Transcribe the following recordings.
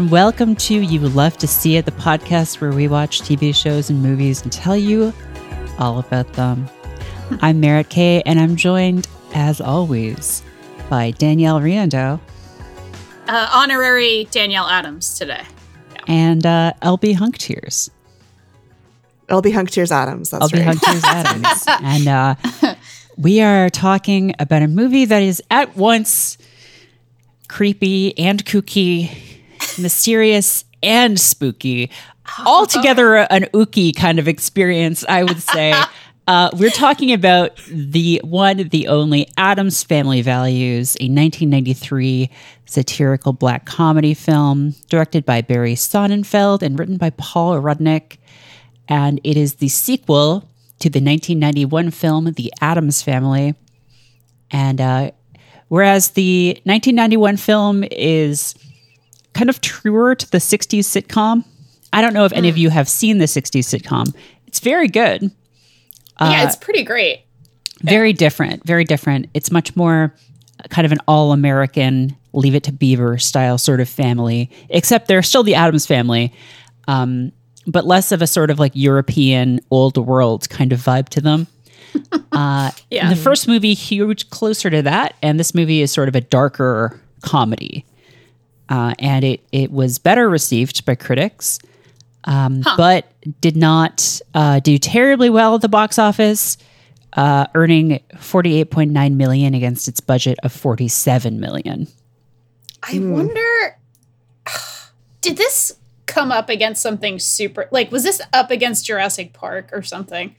hello and welcome to You Love to See It, the podcast where we watch TV shows and movies and tell you all about them. I'm Merritt K, and I'm joined, as always, by Danielle Riendeau Uh, honorary Danielle Addams today. and uh, LB Hunk Tears. LB Hunk Tears Addams. That's LB right. Hunk Tears Addams. And uh, we are talking about a movie that is at once creepy and kooky, mysterious and spooky, altogether an ooky kind of experience, I would say. Uh, we're talking about the one, the only Addams Family Values, a 1993 satirical black comedy film directed by Barry Sonnenfeld and written by Paul Rudnick. And it is the sequel to the 1991 film, The Addams Family. And uh, whereas the 1991 film is kind of truer to the 60s sitcom, I don't know if any of you have seen the 60s sitcom. It's very good. Yeah, it's pretty great. very different very different. It's much more kind of an all-american leave it to beaver style sort of family except they're still the addams family um, but less of a sort of like european old world kind of vibe to them. Uh, Yeah. the first movie huge closer to that and this movie is sort of a darker comedy uh, and it, it was better received by critics um, but did not uh, do terribly well at the box office, uh, earning 48.9 million against its budget of 47 million. I wonder, did this come up against something super? Like, was this up against Jurassic Park or something?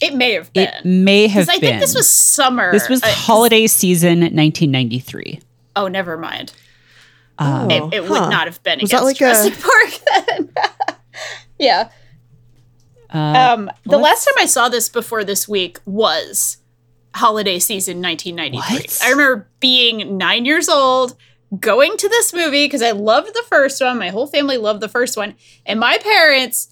It may have been. It may have Because I been. think this was summer. This was holiday season 1993. oh, never mind. Oh, It, it would not have been Was against that like a- Jurassic Park then. yeah. Uh, Um, the let's- last time I saw this before this week was holiday season 1993. What? I remember being nine years old, going to this movie because I loved the first one. My whole family loved the first one. And my parents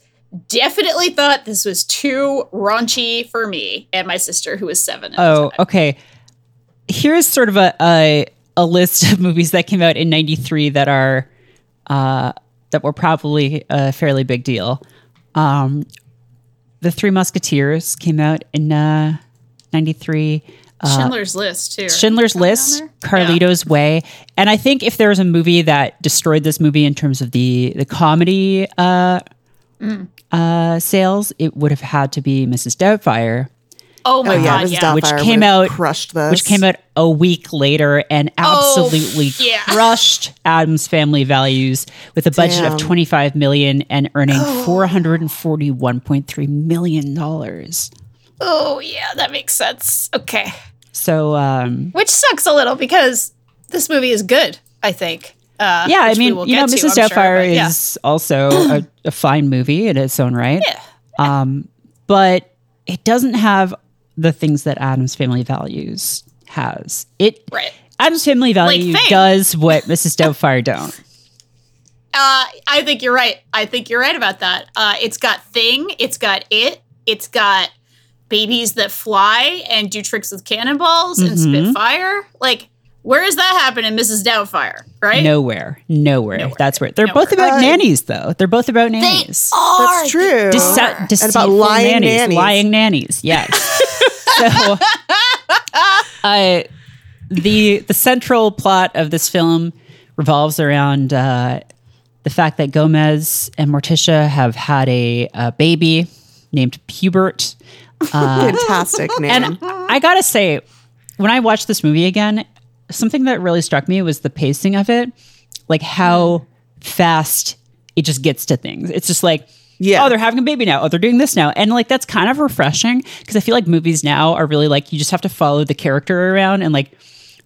definitely thought this was too raunchy for me and my sister, who was seven. Oh, okay. Here's sort of a, a a list of movies that came out in 93 that are uh, that were probably a fairly big deal. Um, the Three Musketeers came out in uh, 93. Schindler's List, too. Schindler's Is that down List? Carlito's Way, and I think if there was a movie that destroyed this movie in terms of the the comedy uh, Mm. uh, sales, it would have had to be Mrs. Doubtfire, Oh my Oh yeah, god, yeah. Which came out- crushed this. which came out a week later and Oh, absolutely yeah. crushed Addams Family values with a budget Damn. of 25 million and earning 441.3 million dollars. Oh yeah, that makes sense. Okay. So um, Which sucks a little because this movie is good, I think. Uh, yeah, I mean, you know, to, Mrs. I'm sure, Doubtfire yeah. is also a, a fine movie in its own right. Yeah. Um, but it doesn't have the things that Addams Family Values has. It Right. Addams Family value Fame. does what Mrs. Doubtfire don't. Uh, I think you're right. I think you're right about that. Uh, it's got Thing, it's got It, it's got babies that fly and do tricks with cannonballs and Mm-hmm. spit fire. Like, where is that happening, Mrs. Doubtfire? Right? Nowhere, nowhere. Nowhere. That's where they're Nowhere. both about Uh, nannies, though. They're both about They nannies. are. That's true. Dece- are. And about lying nannies, nannies. lying nannies. Yes. so, uh, the the central plot of this film revolves around uh, the fact that Gomez and Morticia have had a, a baby named Pubert. Fantastic name. And I gotta say, when I watched this movie again, something that really struck me was the pacing of it, like how fast it just gets to things. It's just like, Yeah. oh, they're having a baby now. Oh, they're doing this now, and like that's kind of refreshing because I feel like movies now are really like you just have to follow the character around and like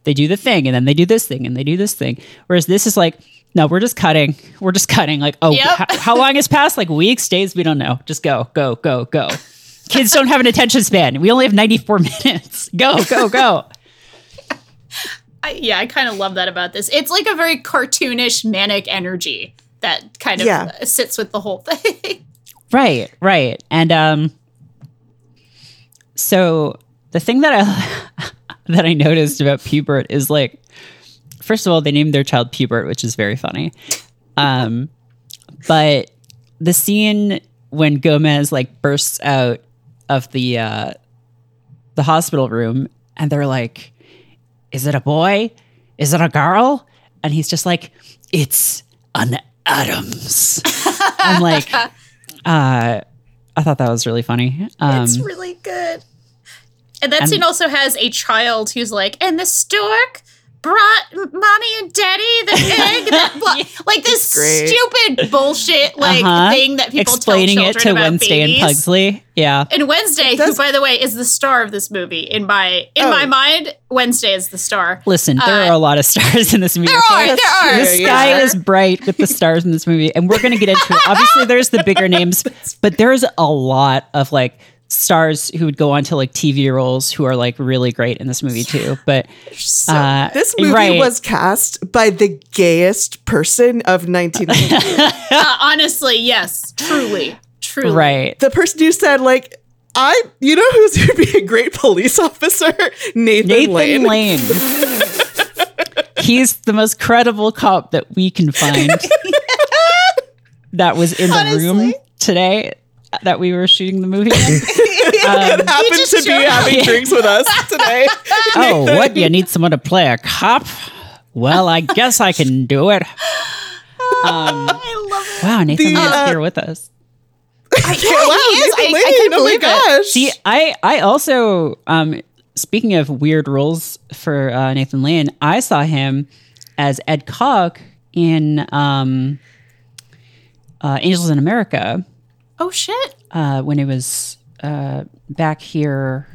they do the thing and then they do this thing and they do this thing. Whereas this is like. No, we're just cutting. We're just cutting. Like, oh, Yep. h- how long has passed? Like weeks, days? We don't know. Just go, go, go, go. Kids don't have an attention span. We only have 94 minutes. Go, go, go. I, yeah, I kind of love that about this. It's like a very cartoonish, manic energy that kind of Yeah. sits with the whole thing. Right, right. And um so the thing that I that I noticed about Pubert is like first of all, they named their child Pubert, which is very funny. Um, but the scene when Gomez like bursts out of the uh, the hospital room and they're like, "Is it a boy? Is it a girl?" And he's just like, "It's an Addams." I'm like, uh, I thought that was really funny. Um, it's really good. And that and- scene also has a child who's like, and the stork brought mommy and daddy the egg that blah, like this stupid bullshit like uh-huh. thing that people explaining tell it children to about Wednesday babies. and Pugsley. Yeah. And Wednesday, who by the way is the star of this movie in my in Oh. my mind, Wednesday is the star. Listen, there Uh, are a lot of stars in this movie. There are, there are. The sky yeah. is bright with the stars in this movie, and we're going to get into it. Obviously, there's the bigger names, but there's a lot of like stars who would go on to like TV roles who are like really great in this movie too. But So uh, This movie right. was cast by the gayest person of 1990. uh, honestly, yes, truly, truly. right. the person who said, like, I, you know who's going to be a great police officer? Nathan, Nathan Lane. Lane. He's the most credible cop that we can find. that was in the room today that we were shooting the movie. in. It happened to be showed up. having drinks with us today. oh, what? You need someone to play a cop? Well, I guess I can do it. Um, I love it. wow, Nathan The, Lane's uh, here with us. I, yeah, wow, he is. Nathan I, Lane, I couldn't oh my believe it. See, I I also um speaking of weird roles for uh, Nathan Lane, I saw him as Ed Koch in um uh, Angels in America Oh shit! uh, when it was uh, back here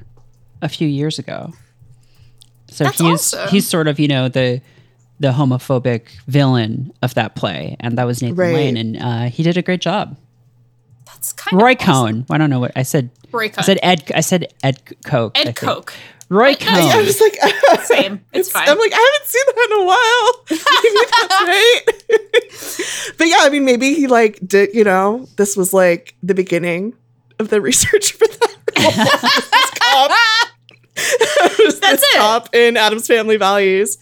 a few years ago. So That's he's awesome. he's sort of you know the the homophobic villain of that play, and that was Nathan Right. Lane, and uh, he did a great job. That's kind Roy of awesome. Cohn. I don't know what I said. Roy I said Ed. I said Ed Koch. Ed think. Coke. Roy I Cohn. I was like, Same. It's fine. I'm like, I haven't seen that in a while. Maybe that's right. but yeah, I mean, maybe he like did, you know, this was like the beginning of the research for that. Cop. That's it. cop in Addams Family Values.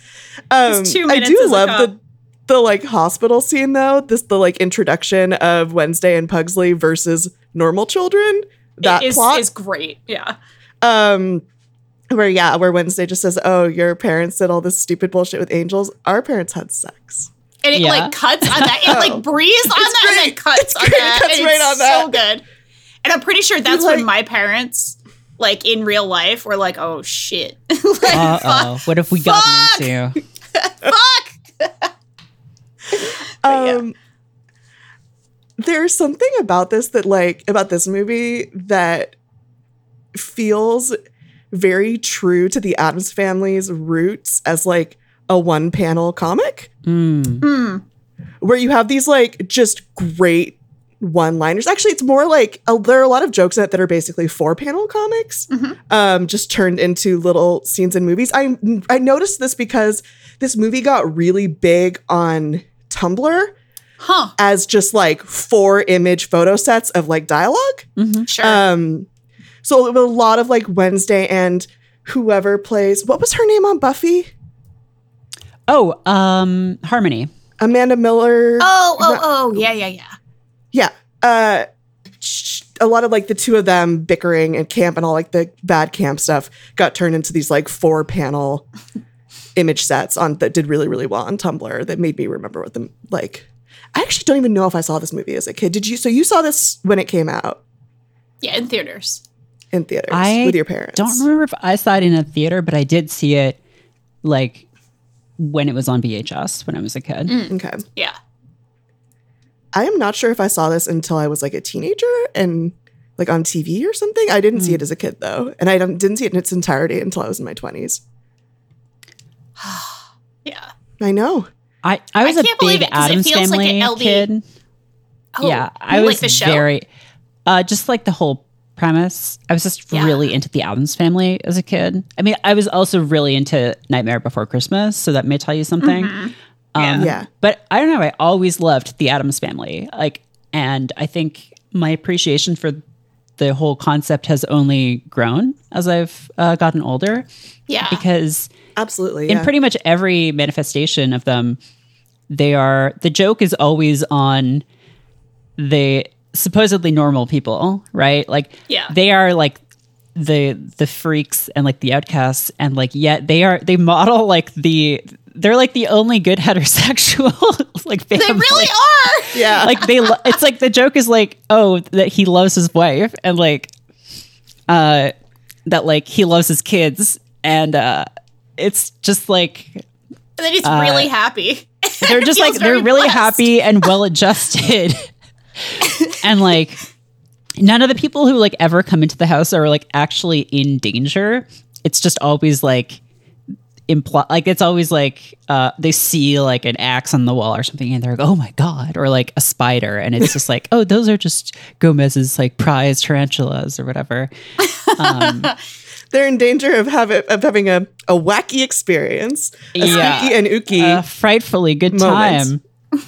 Um, two I do love the the like hospital scene though. This the like introduction of Wednesday and Pugsley versus normal children. That It is, plot is great. Yeah. um where yeah where wednesday just says oh your parents did all this stupid bullshit with angels our parents had sex And it Yeah. like cuts on that. It Oh. like breathes on It's that and then cuts It's on great. It that. cuts and right it's on so good. And I'm pretty sure that's like- when my parents, like in real life, were like, "Oh shit, like, Uh oh. What have we gotten into? fuck." yeah. um there's something about this that like about this movie that feels very true to the addams family's roots as like a one panel comic Mm. Hmm. where you have these like just great one liners. Actually, it's more like uh, there are a lot of jokes in it that are basically four panel comics, Mhm. um, just turned into little scenes in movies. I I noticed this because this movie got really big on Tumblr Huh. as just like four image photo sets of like dialogue. Mhm. Sure. Um, so a lot of like Wednesday and whoever plays what was her name on Buffy? Oh, um, Harmony. Amanda Miller. oh, oh, oh, yeah, yeah, yeah. Yeah. Uh a lot of like the two of them bickering and camp and all like the bad camp stuff got turned into these like four panel image sets on that did really really well on Tumblr that made me remember what them like I actually don't even know if I saw this movie as a kid. Did you so you saw this when it came out Yeah, in theaters. in theaters I with your parents? I don't remember if I saw it in a theater, but I did see it like when it was on VHS when I was a kid. Okay. Yeah. I am not sure if I saw this until I was like a teenager and like on TV or something. I didn't see it as a kid though, and I don't, didn't see it in its entirety until I was in my twenties. Yeah. I know. I, I was a can't believe big it Addams feels like Family an LB. kid. Oh, yeah, I was like the show. very, uh, just like the whole premise. I was just Yeah. really into the Addams Family as a kid. I mean, I was also really into Nightmare Before Christmas, so that may tell you something. Mhm. Um, Yeah. But I don't know. I always loved the Addams Family, like, and I think my appreciation for the whole concept has only grown as I've uh, gotten older Yeah. because Absolutely. in yeah. pretty much every manifestation of them they are the joke is always on the supposedly normal people, right? Like Yeah. they are like the the freaks and like the outcasts and like yet they are they model like the they're like the only good heterosexual like family. They really are. Yeah. like they lo- it's like the joke is like oh that he loves his wife and like uh that like he loves his kids and uh it's just like And then he's really happy. they're just like they're really blessed. happy and well adjusted and like none of the people who like ever come into the house are like actually in danger it's just always like imply like it's always like uh they see like an axe on the wall or something and they're like oh my god or like a spider and it's just like oh those are just gomez's like prize tarantulas or whatever um, They're in danger of have of having a, a wacky experience. A Yeah. spooky and ooky. a frightfully good Moment. time.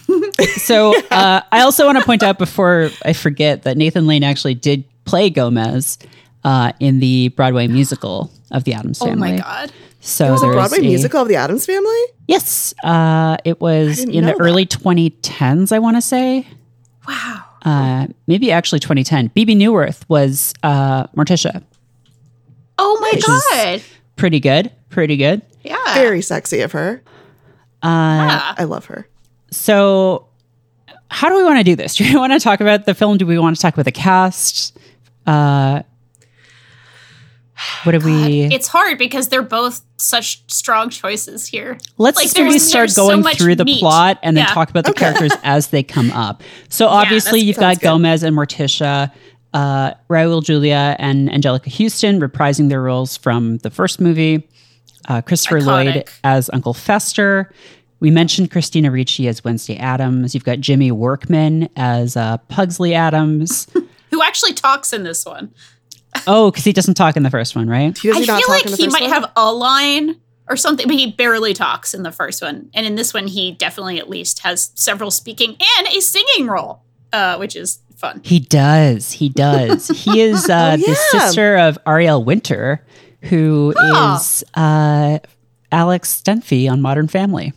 so uh, I also want to point out before I forget that Nathan Lane actually did play Gomez uh, in the Broadway musical of the Addams family Oh Family. my god. So the a Broadway a- musical of the Addams Family? Yes, uh, it was in the that. early 2010s. I want to say, Wow. uh, maybe actually 2010. Bebe Neuwirth was uh, Morticia. Oh my Which is- god. Pretty good, pretty good. Yeah. Very sexy of her. yeah. I love her. So, how do we want to do this? Do we want to talk about the film? Do we want to talk about the cast? Uh, what do we? It's hard because they're both such strong choices here. Let's like, just maybe there's- start there's so going much through the meat. plot and then Yeah. talk about the characters as they come up. So obviously that's- you've got good. Gomez and Morticia, uh, Raul Julia and Anjelica Huston reprising their roles from the first movie. Uh, Christopher Lloyd as Uncle Fester. We mentioned Christina Ricci as Wednesday Addams. You've got Jimmy Workman as uh, Pugsley Addams. Who actually talks in this one? Oh, because he doesn't talk in the first one, right? Does I he feel talk like in the he might one? have a line or something, but he barely talks in the first one. And in this one, he definitely at least has several speaking and a singing role, uh, which is fun. He does. He does. He is uh, the yeah. sister of Ariel Winter, who is Huh. uh, Alex Dunphy on Modern Family,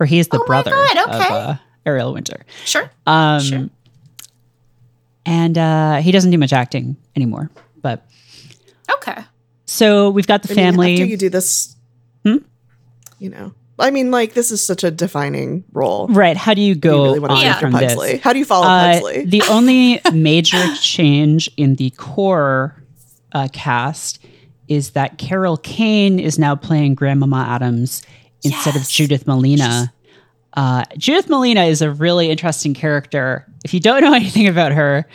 or he is the Oh my brother God, of okay. uh, Ariel Winter. Sure. Um, Sure. And uh, he doesn't do much acting anymore. But Okay. so we've got the I mean, family. after you do this, Hmm? you know, I mean, like this is such a defining role. right. How do you You go really want to on Yeah. yeah. from Pugsley. this? How do you follow Uh, Pugsley? the only major change in the core uh, cast is that Carol Kane is now playing Grandmama Addams instead of Judith Malina. Uh, Judith Malina is a really interesting character. If you don't know anything about her,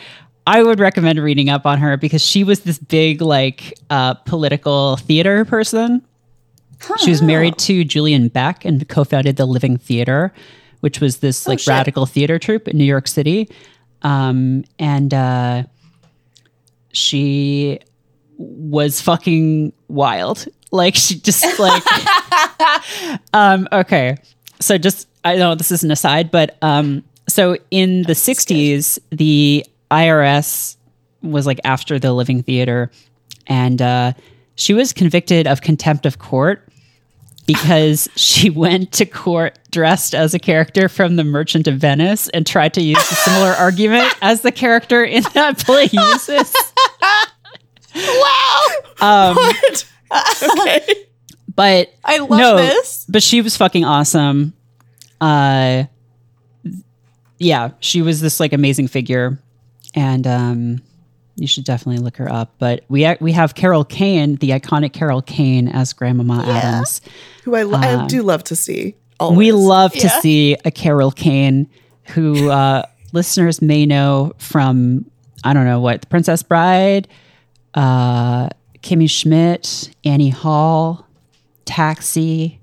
I would recommend reading up on her because she was this big, like, uh, political theater person. She was married to Julian Beck and co-founded the Living Theater, which was this like shit. radical theater troupe in New York City. Um, and uh, she was fucking wild. Like she just like um okay. So just I know this is an aside, but um so in the 60s the IRS was like after the Living Theater and uh she was convicted of contempt of court because she went to court dressed as a character from The Merchant of Venice and tried to use a similar argument as the character in that play uses. Wow. Um, What? okay. but I love no, this. but she was fucking awesome. Uh, yeah, she was this like amazing figure, and um, you should definitely look her up. But we ha- we have Carol Kane, the iconic Carol Kane as Grandmama Addams. Who I, lo- I do love to see. Always. Uh, We love to see a Carol Kane, who uh, listeners may know from I don't know what, The Princess Bride, uh, Kimmy Schmidt, Annie Hall, Taxi,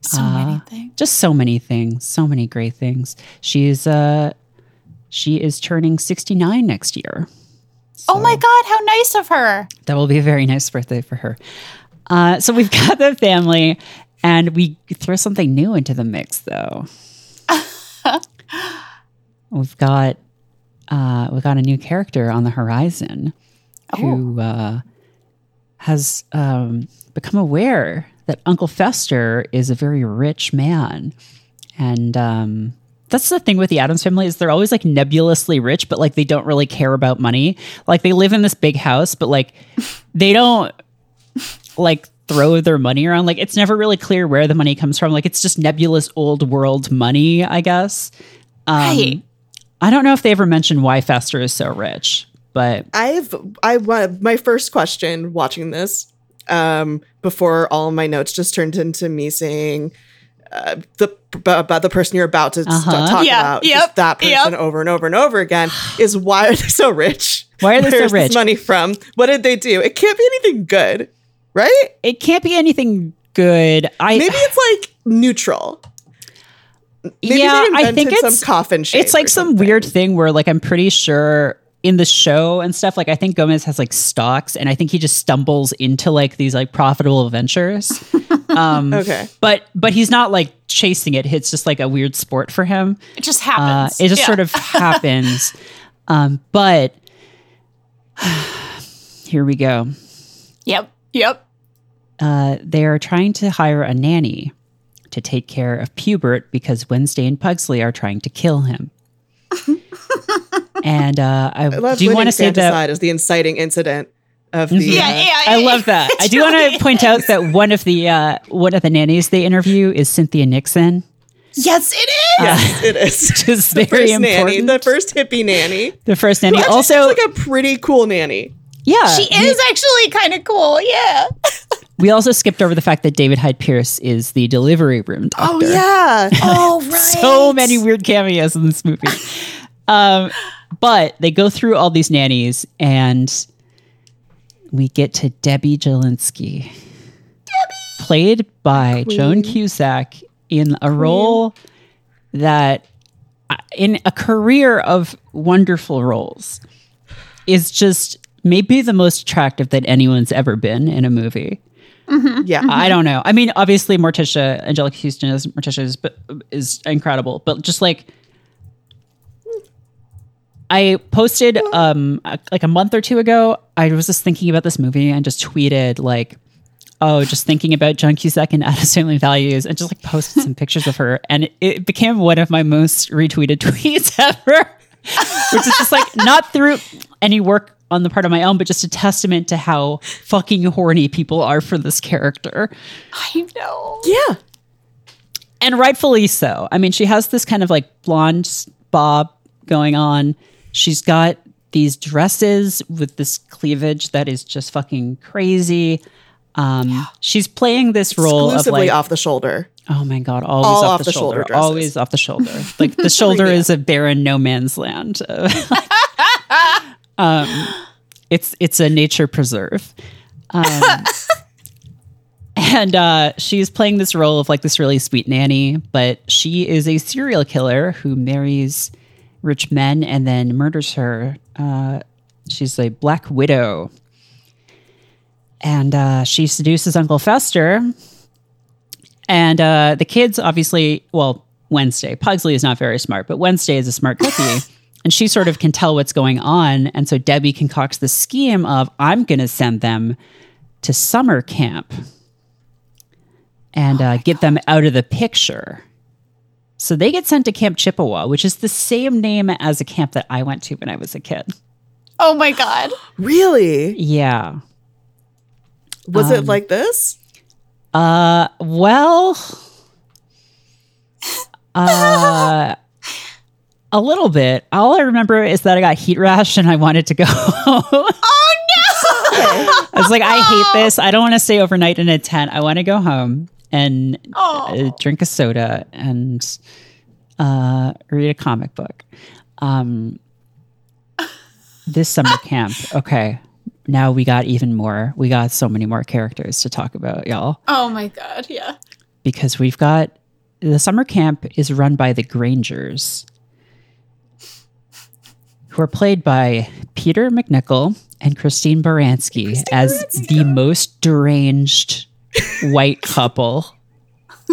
So Uh, many things. just so many things, so many great things. She's uh, she is turning sixty nine next year. Oh my God, how nice of her. That will be a very nice birthday for her. Uh, so we've got the family, and we throw something new into the mix, though. we've got uh, we've got a new character on the horizon who uh, has um, become aware that Uncle Fester is a very rich man, And um, that's the thing with the Addams family is they're always like nebulously rich, but like they don't really care about money. Like they live in this big house, but like they don't like throw their money around. Like it's never really clear where the money comes from. Like it's just nebulous old world money, I guess. Um, Right. I don't know if they ever mentioned why Fester is so rich, but I've I wa- my first question watching this um before all my notes just turned into me saying uh, the b- about the person you're about to Uh-huh. st- talk Yeah, about yep, just that person yep. over and over and over again is why are they so rich? Why are they so Where's this rich? money from? What did they do? It can't be anything good, right? it can't be anything good. I Maybe it's like neutral. Maybe yeah, they I think it's some coffin shape. It's like some weird thing where like I'm pretty sure in the show and stuff like I think Gomez has like stocks and I think he just stumbles into like these like profitable ventures. Um Okay. but but he's not like chasing it. It's just like a weird sport for him. It just Uh, happens. it just Yeah. sort of happens. Um but here we go. Yep. Yep. uh, they are trying to hire a nanny to take care of Pubert because Wednesday and Pugsley are trying to kill him. and uh, I, I love do you want to say that? infanticide as the inciting incident of the Yeah, uh, yeah, I love that. I it's do want to point out that one of the uh, one of the nannies they interview is Cynthia Nixon, Yes, it is. Yes, it is. which is the very first important. nanny, the first hippie nanny. the first nanny, actually also, like a pretty cool nanny. yeah, she is actually kind of cool. Yeah. we also skipped over the fact that David Hyde Pierce is the delivery room doctor. Oh yeah, Oh, right. so many weird cameos in this movie. um, but they go through all these nannies, and we get to Debbie Jellinsky, played by Joan Cusack in a role that, uh, in a career of wonderful roles, is just maybe the most attractive that anyone's ever been in a movie. yeah. I don't know. I mean, obviously, Morticia, Anjelica Huston is Morticia is, is incredible, but just like I posted um like a month or two ago, I was just thinking about this movie and just tweeted like, oh, just thinking about John Cusack and Addams Family Values, and just like posted some pictures of her, and it, it became one of my most retweeted tweets ever, which is just like not through any work on the part of my own, but just a testament to how fucking horny people are for this character. I know. yeah. and rightfully so. I mean, she has this kind of like blonde bob going on. She's got these dresses with this cleavage that is just fucking crazy. Um, She's playing this role of Exclusively like, off the shoulder. oh my god, always All off, the, shoulder, dresses. always off the shoulder. Like the shoulder is a barren no man's land. um, it's it's a nature preserve. Um, and uh, she's playing this role of like this really sweet nanny, but she is a serial killer who marries rich men and then murders her. Uh, she's a black widow. And uh, she seduces Uncle Fester. And uh, the kids, obviously, well, Wednesday, Pugsley is not very smart, but Wednesday is a smart cookie. and she sort of can tell what's going on. And so Debbie concocts the scheme of I'm going to send them to summer camp and uh, get them out of the picture. So they get sent to Camp Chippewa, which is the same name as a camp that I went to when I was a kid. Oh my god. Really? Yeah. Was Um, it like this? Uh, well, uh, a little bit. All I remember is that I got heat rash and I wanted to go. home. Oh no! I was like, I hate this. I don't want to stay overnight in a tent. I want to go home and uh, drink a soda and uh, read a comic book. Um, this summer camp. Okay. Now we got even more. We got so many more characters to talk about, y'all Oh my god. Yeah. because we've got the summer camp is run by the Grangers, who are played by Peter MacNicol and Christine Baranski as the most deranged white couple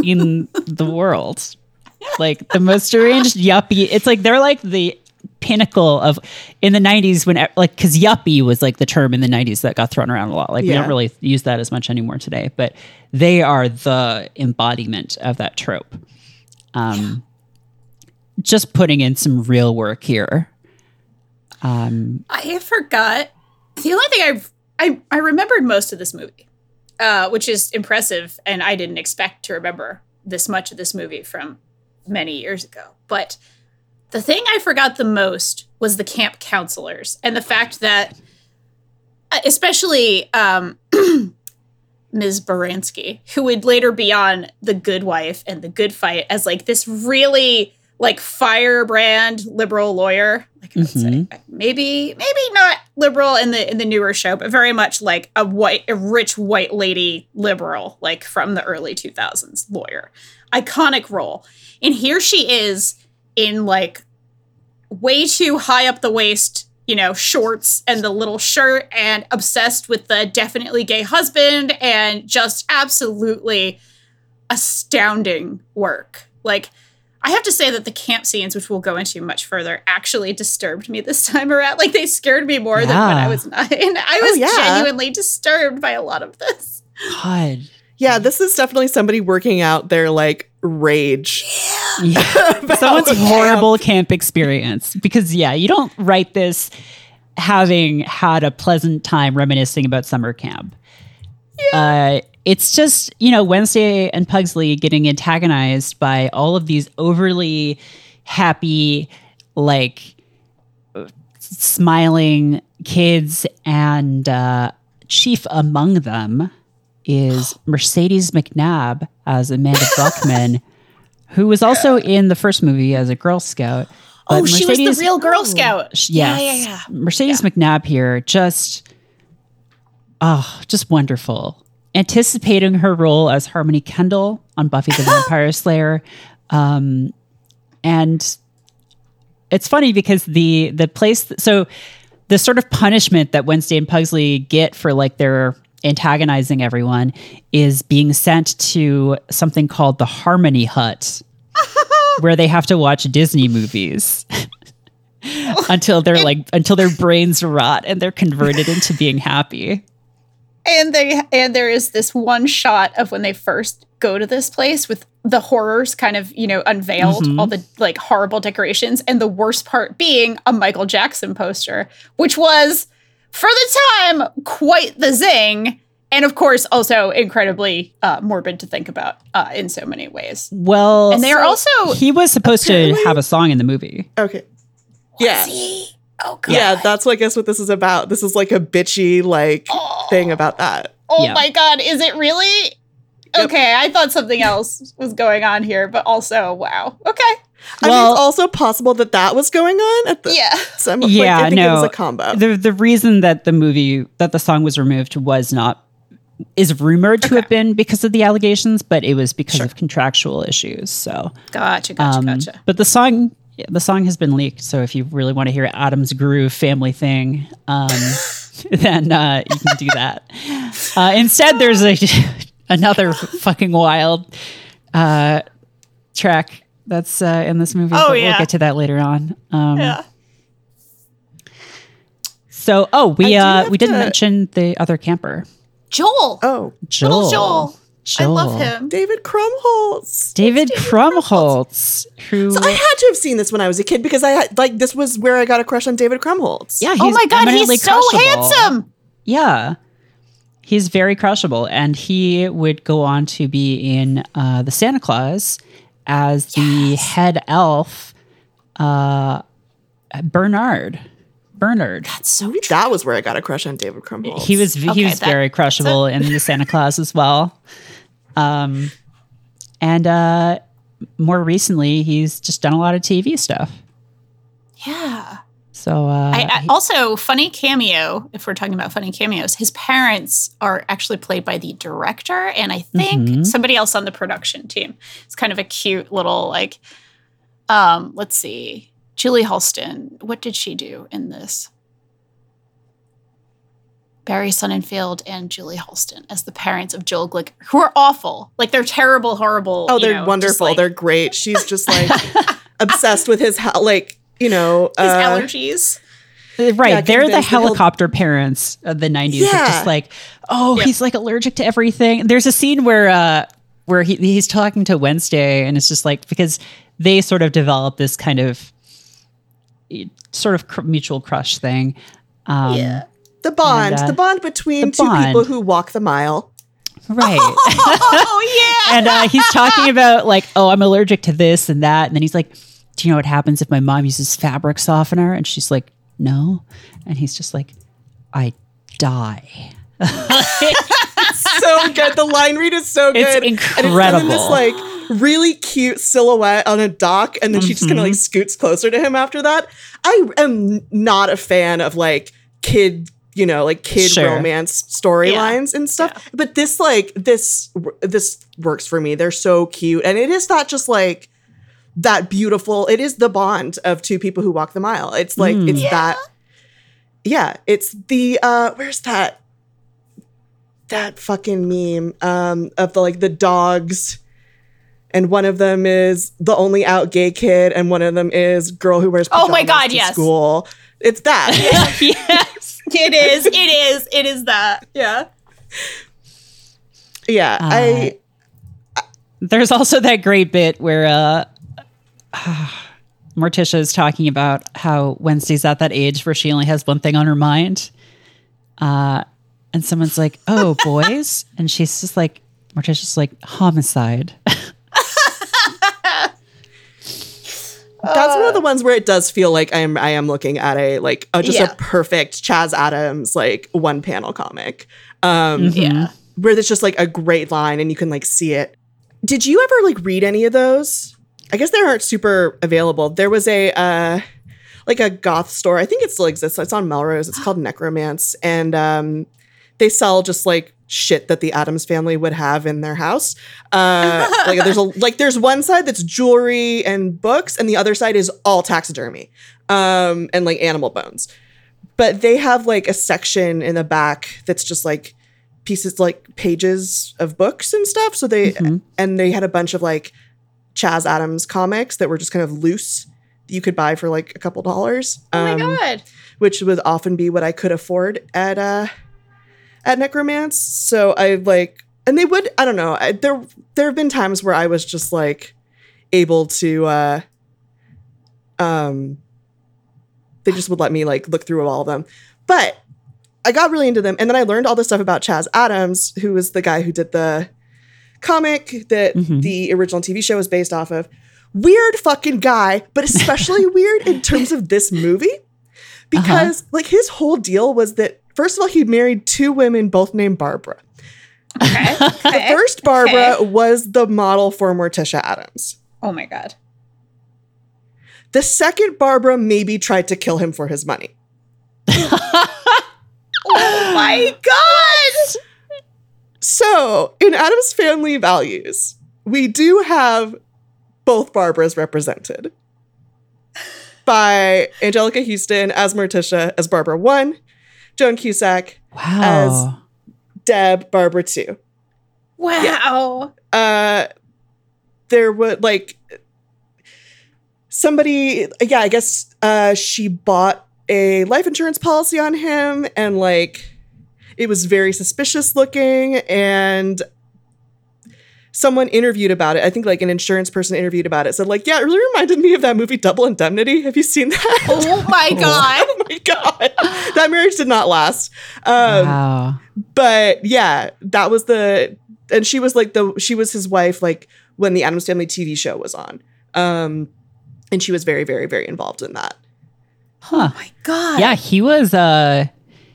in the world. Like the most deranged yuppie. It's like they're like the pinnacle of in the 90s when like because yuppie was like the term in the 90s that got thrown around a lot like we don't really use that as much anymore today but they are the embodiment of that trope Um, Just putting in some real work here. Um, I forgot. The only thing I've, I I remembered most of this movie, uh, which is impressive, and I didn't expect to remember this much of this movie from many years ago. But the thing I forgot the most was the camp counselors and the fact that, uh, especially um, Ms. Baranski, who would later be on The Good Wife and The Good Fight as like this really like firebrand liberal lawyer. Like I would say, maybe maybe not liberal in the in the newer show, but very much like a white, a rich white lady liberal, like from the early two thousands lawyer. Iconic role, and here she is in like way too high up the waist, you know, shorts and the little shirt and obsessed with the definitely gay husband and just absolutely astounding work. Like, I have to say that the camp scenes, which we'll go into much further, actually disturbed me this time around. Like, they scared me more than when I Yeah. was nine. I was yeah. genuinely disturbed by a lot of this. God. Yeah, this is definitely somebody working out their like rage. Yeah. about Someone's camp. horrible camp experience. Because, yeah, you don't write this having had a pleasant time reminiscing about summer camp. Uh, it's just, you know, Wednesday and Pugsley getting antagonized by all of these overly happy, like smiling kids. And uh, chief among them is Mercedes McNabb as Amanda Buckman, who was also in the first movie as a Girl Scout. Oh, But she was the real Girl Scout. Yes. Yeah, yeah, yeah. Mercedes McNabb here, just oh, just wonderful. Anticipating her role as Harmony Kendall on Buffy the Vampire Slayer. Um, and it's funny because the the place so the sort of punishment that Wednesday and Pugsley get for like their antagonizing everyone is being sent to something called the Harmony Hut where they have to watch Disney movies until they're like until their brains rot and they're converted into being happy. And they and there is this one shot of when they first go to this place with the horrors kind of you know unveiled all the like horrible decorations and the worst part being a michael jackson poster which was for the time quite the zing and of course also incredibly uh, morbid to think about uh, in so many ways Well, and they are also he was supposed to have a song in the movie. Okay. Yeah. See? Oh god Yeah, that's what I guess what this is about. This is like a bitchy like thing about that. oh Yeah. my god is it really Yep. okay i thought something else was going on here but also wow okay I mean, it's also possible that that was going on at the. yeah Some, like, Yeah, I think it was no. a combo. The the reason that the movie that the song was removed was not is rumored to have been because of the allegations, but it was because of contractual issues. So Gotcha, gotcha, Um, gotcha. But the song, yeah, the song has been leaked. So if you really want to hear Addams Groove family thing, um, then uh, you can do that. Uh, instead, there's a another fucking wild uh, track that's uh, in this movie. Oh, but yeah. we'll get to that later on. Um, Yeah. So, oh, we uh, we didn't to- mention the other camper, Joel. oh, Joel. Little Joel. I love him. David Krumholtz. David Krumholtz, who So I had to have seen this when I was a kid because I had like this was where I got a crush on David Krumholtz. yeah, he's Oh my god, eminently he's so crushable. handsome. Yeah. He's very crushable. And he would go on to be in uh, The Santa Claus as the head elf, uh, Bernard. Bernard. That's so Maybe that was where I got a crush on David Krumholtz. He was he Okay, was that- very crushable in the Santa Claus as well. Um, and uh, more recently, he's just done a lot of TV stuff. yeah. So uh, I, I, also, funny cameo. If we're talking about funny cameos, his parents are actually played by the director, and I think Mhm. somebody else on the production team. It's kind of a cute little like. Um, let's see, Julie Halston. What did she do in this? Barry Sonnenfeld and Julie Halston as the parents of Joel Glick, who are awful. Like they're terrible, horrible. Oh, they're know, wonderful. like, they're great. She's just like obsessed with his ho- like you know his uh, allergies. Right. Yeah, They're the convinced that he'll- helicopter parents of the 90s. Yeah. just like, oh, Yep. he's like allergic to everything. There's a scene where uh, where he, he's talking to Wednesday, and it's just like because they sort of develop this kind of sort of cr- mutual crush thing. Um, yeah. The bond, And, uh, the bond between the two people who walk the mile. Right. Oh yeah. and uh, he's talking about like, oh, I'm allergic to this and that, and then he's like, do you know what happens if my mom uses fabric softener? And she's like, no, and he's just like, I die. so good. The line read is so It's good. And it's this incredible. like really cute silhouette on a dock, and then she just kind of like scoots closer to him after that. I am not a fan of like kid, you know, like kid Sure. romance storylines and stuff. But this like this this works for me. They're so cute, and it is not just like that beautiful. It is the bond of two people who walk the mile. It's like Mm. it's Yeah. that. Yeah, it's the uh where's that that fucking meme um of the like the dogs and one of them is the only out gay kid and one of them is girl who wears Oh my God, to yes. school. It's that. yes. It is. It is. It is that. Yeah. yeah, Uh, I There's also that great bit where uh, Morticia is talking about how Wednesday's at that age where she only has one thing on her mind. Uh, and someone's like, oh, boys. and she's just like, Morticia's like, homicide. that's one of the ones where it does feel like I am I am looking at a like a, just Yeah. a perfect Chas Addams like one panel comic. Um Yeah. where there's just like a great line and you can like see it. Did you ever like read any of those? I guess they aren't super available. There was a uh like a goth store. I think it still exists. It's on Melrose. It's called Necromance and um they sell just like shit that the Addams family would have in their house. Uh like there's a like there's one side that's jewelry and books and the other side is all taxidermy. Um and like animal bones. But they have like a section in the back that's just like pieces like pages of books and stuff. So they Mhm. and they had a bunch of like Chas Addams comics that were just kind of loose that you could buy for like a couple dollars. Oh my um, god. Which would often be what I could afford at uh at Necromance. So I like and they would I don't know. I, there there have been times where I was just like able to uh um they just would let me like look through all of them. But I got really into them and then I learned all this stuff about Chas Addams, who was the guy who did the comic that Mhm. the original TV show was based off of. Weird fucking guy, but especially weird in terms of this movie because like his whole deal was that first of all he married two women both named Barbara. Okay. okay. First Barbara Okay. was the model for Morticia Addams. Oh my god. The second Barbara maybe tried to kill him for his money. Oh my god. So, in Addams family values, we do have both Barbaras represented by Anjelica Huston as Morticia as Barbara 1, Joan Cusack, Wow. Deb, Barbara too. Wow. uh there would like somebody yeah i guess uh she bought a life insurance policy on him and like it was very suspicious looking and someone interviewed about it i think like an insurance person interviewed about it said like yeah it really reminded me of that movie double indemnity have you seen that Oh my god. oh my god that marriage did not last um wow. but yeah, that was the and she was like the she was his wife like when the Addams Family TV show was on. Um and she was very very very involved in that. Huh. Oh my god. Yeah, he was uh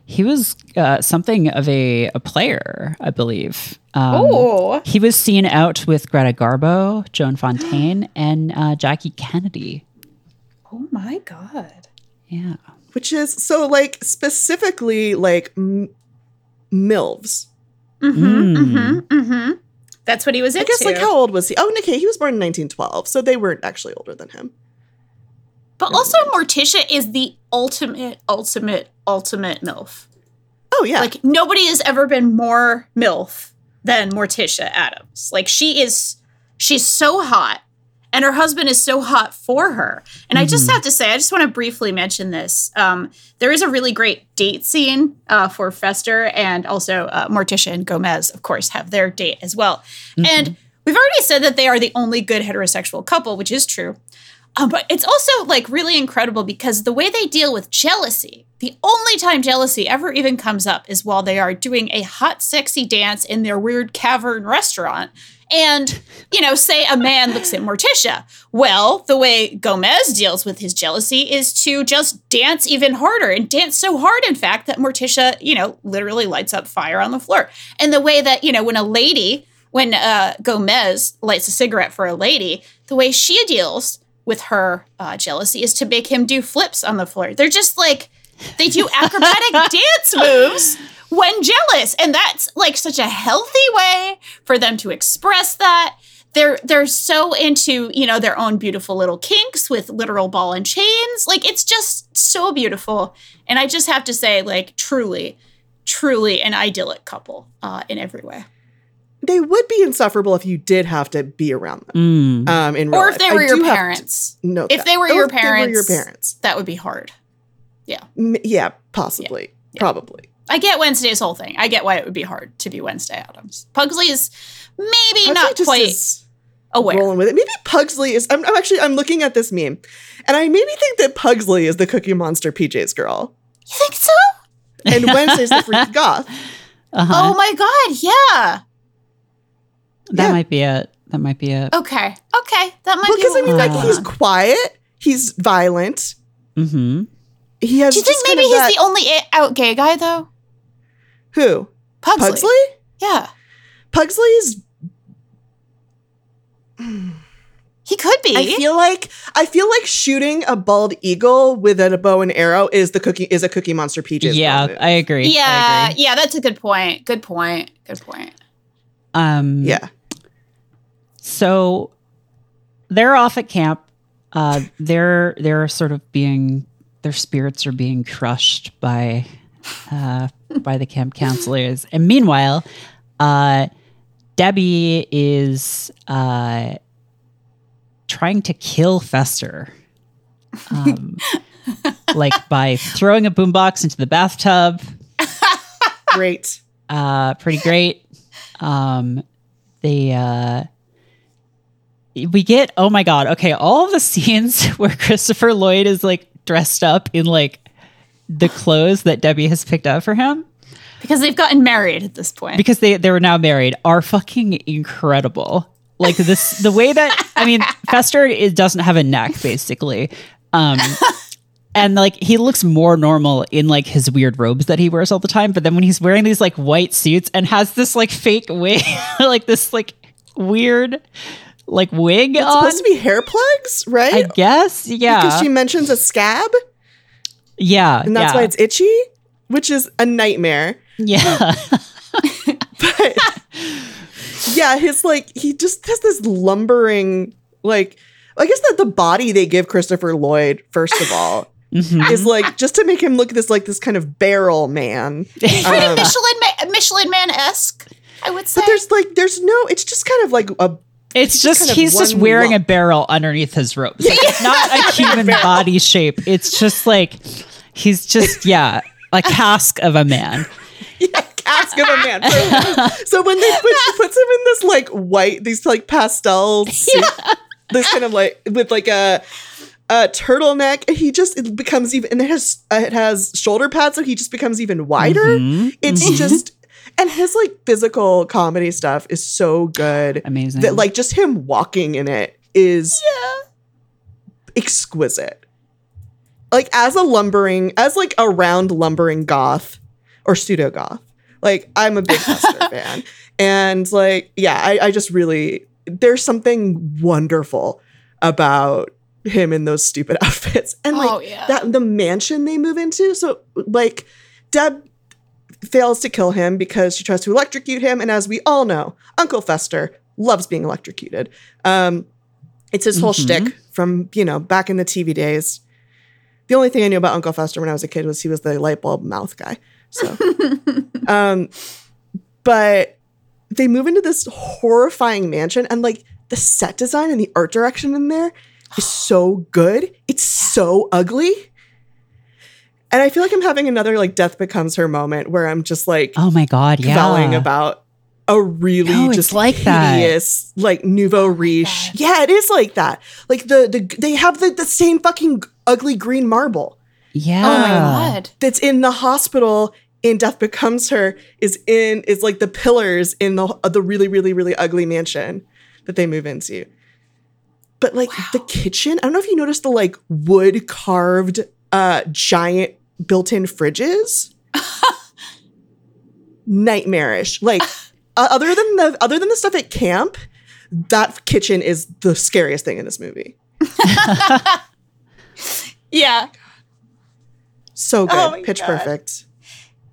he was uh, something of a, a player, I believe. Um, Oh. He was seen out with Greta Garbo, Joan Fontaine, and uh, Jackie Kennedy. Oh my god. Yeah. Which is so like specifically like m- MILFs. Mm-hmm. Mm. Mm-hmm. Mm-hmm. That's what he was I into. guess like how old was he? Oh, okay, he was born in 1912, so they weren't actually older than him. but also Morticia is the ultimate, ultimate, ultimate MILF. Oh yeah, Like nobody has ever been more MILF than Morticia Addams. Like she is she's so hot and her husband is so hot for her. And I just have to say, I just want to briefly mention this. Um, there is a really great date scene uh, for Fester and also uh, Morticia and Gomez, of course, have their date as well. And we've already said that they are the only good heterosexual couple, which is true. Um, but it's also like really incredible because the way they deal with jealousy, the only time jealousy ever even comes up is while they are doing a hot, sexy dance in their weird cavern restaurant. And, you know, say a man looks at Morticia. Well, the way Gomez deals with his jealousy is to just dance even harder and dance so hard, in fact, that Morticia, you know, literally lights up fire on the floor. And the way that, you know, when a lady, when uh, Gomez lights a cigarette for a lady, the way she deals with her uh, jealousy is to make him do flips on the floor. They're just like, they do acrobatic dance moves when jealous. And that's like such a healthy way for them to express that. They're they're so into, you know, their own beautiful little kinks with literal ball and chains. Like it's just so beautiful. And I just have to say, like, truly, truly an idyllic couple uh, in every way. They would be insufferable if you did have to be around them. Mm. Um, in real Or if life. they I were your do to parents. note If that. they were Or your if they were parents. your parents. That would be hard. M- yeah, possibly, Yeah. probably. I get Wednesday's whole thing. I get why it would be hard to be Wednesday Addams. Pugsley is maybe Pugsley not just quite is aware. rolling with it. Maybe Pugsley is. I'm, I'm actually. I'm looking at this meme, and I maybe think that Pugsley is the Cookie Monster PJ's girl, You think so? and Wednesday's the freak goth. Uh-huh. Oh my god, yeah. That yeah. might be it. That might be it. Okay. Okay. That might Because be I mean, like we're Uh. he's quiet, he's violent, Mm-hmm. he has. Do you think maybe he's that- the only out gay guy though? who Pugsley. Pugsley? Yeah. Pugsley's. He could be. I feel like I feel like shooting a bald eagle with a bow and arrow is the cookie is a Cookie Monster PJ's. Yeah, girl. I agree. I yeah, agree. yeah, that's a good point. Good point. Good point. Um, yeah. So they're off at camp. Uh, they're they're sort of being their spirits are being crushed by uh, by the camp counselors, and meanwhile, uh, Debbie is uh, trying to kill Fester, um, like by throwing a boombox into the bathtub. Great. uh pretty great um they uh we get oh my god okay all of the scenes where christopher lloyd is like dressed up in like the clothes that debbie has picked out for him. Because they've gotten married at this point. because they they were now married are fucking incredible. Like this the way that i mean fester it doesn't have a neck basically. Um and like he looks more normal in like his weird robes that he wears all the time but then when he's wearing these like white suits and has this like fake wig like this like weird like wig It's on supposed to be hair plugs, right? i guess yeah Because she mentions a scab, yeah and that's yeah. why it's itchy, which is a nightmare. yeah But yeah, his like he just has this lumbering like I guess that the body they give Christopher Lloyd, first of all, Mhm. is like just to make him look this like this kind of barrel man. Pretty Um, Michelin Ma- Michelin Man esque, I would say. but there's like there's no it's just kind of like a It's just of he's just wearing lump. a barrel underneath his robes. Like, it's not a human body shape. It's just like he's just yeah, a cask of a man. yeah, cask of a man. So, so when they put, she puts him in this like white, these like pastel suit, this kind of like with like a a turtleneck, he just it becomes even, and it has uh, it has shoulder pads, so he just becomes even wider. Mhm. It's just, and his like physical comedy stuff is so good Amazing. that like just him walking in it is yeah. exquisite. Like as a lumbering, as like a round lumbering goth or pseudo goth. Like I'm a big Buster fan, and like yeah, I, I just really there's something wonderful about him in those stupid outfits, and like Oh, yeah. that the mansion they move into. So like Deb fails to kill him because she tries to electrocute him, and as we all know, Uncle Fester loves being electrocuted. Um, it's his whole Mhm. shtick from you know back in the TV days. The only thing I knew about Uncle Fester when I was a kid was he was the light bulb mouth guy. So, um, but they move into this horrifying mansion, and like the set design and the art direction in there is so good. It's so ugly. And I feel like I'm having another like death becomes her moment where I'm just like oh my god, yeah. kvelling about a really No, just like that. like nouveau riche. Yeah, it is like that. Like the the they have the, the same fucking ugly green marble Yeah. Oh my god. that's in the hospital in Death Becomes Her is in is like the pillars in the uh, the really really really ugly mansion that they move into. But like the kitchen, I don't know if you noticed the like wood carved uh giant built-in fridges. Nightmarish. Like uh, other than the other than the stuff at camp, that kitchen is the scariest thing in this movie. Yeah. So good. Oh Pitch God. perfect.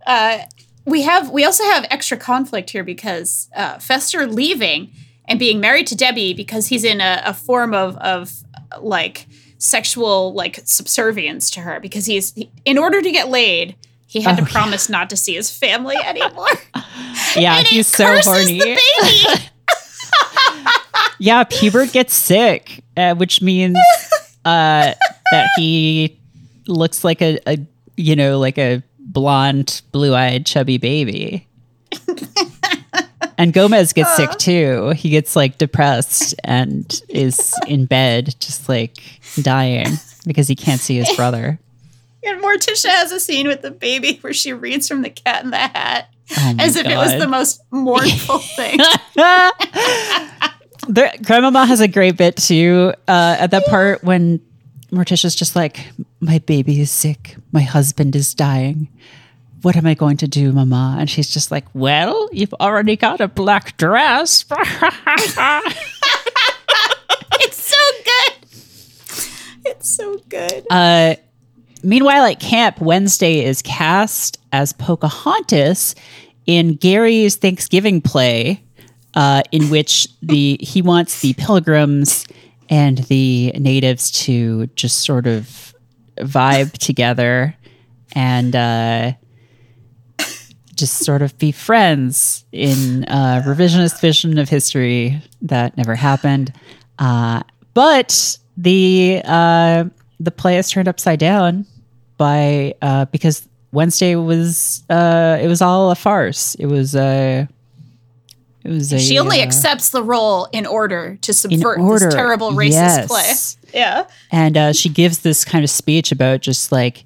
Uh, we have we also have extra conflict here because uh, Fester leaving and being married to Debbie because he's in a, a form of of uh, like sexual like subservience to her because he's he, in order to get laid he had Oh, to promise not to see his family anymore. yeah, and he's so horny. the baby. Yeah, Pubert gets sick, uh, which means uh, that he looks like a, a, you know, like a blonde, blue-eyed, chubby baby. And Gomez gets sick too. He gets like depressed and is in bed, just like dying because he can't see his brother. and Morticia has a scene with the baby where she reads from the Cat in the Hat Oh as if it was the most mournful thing. the grandmama has a great bit too uh, at that part when Morticia's just like, "My baby is sick. My husband is dying. What am I going to do, Mama?" And she's just like, "Well, you've already got a black dress." it's so good. It's so good. uh, meanwhile, at camp, Wednesday is cast as Pocahontas in Gary's Thanksgiving play, uh, in which the he wants the pilgrims and the natives to just sort of vibe together and uh, just sort of be friends in a revisionist vision of history that never happened. Uh, but the uh, the play is turned upside down by uh, because Wednesday was uh, it was all a farce. It was a it was a she only uh, accepts the role in order to subvert order. this terrible racist Yes. play. Yeah. and uh, she gives this kind of speech about just like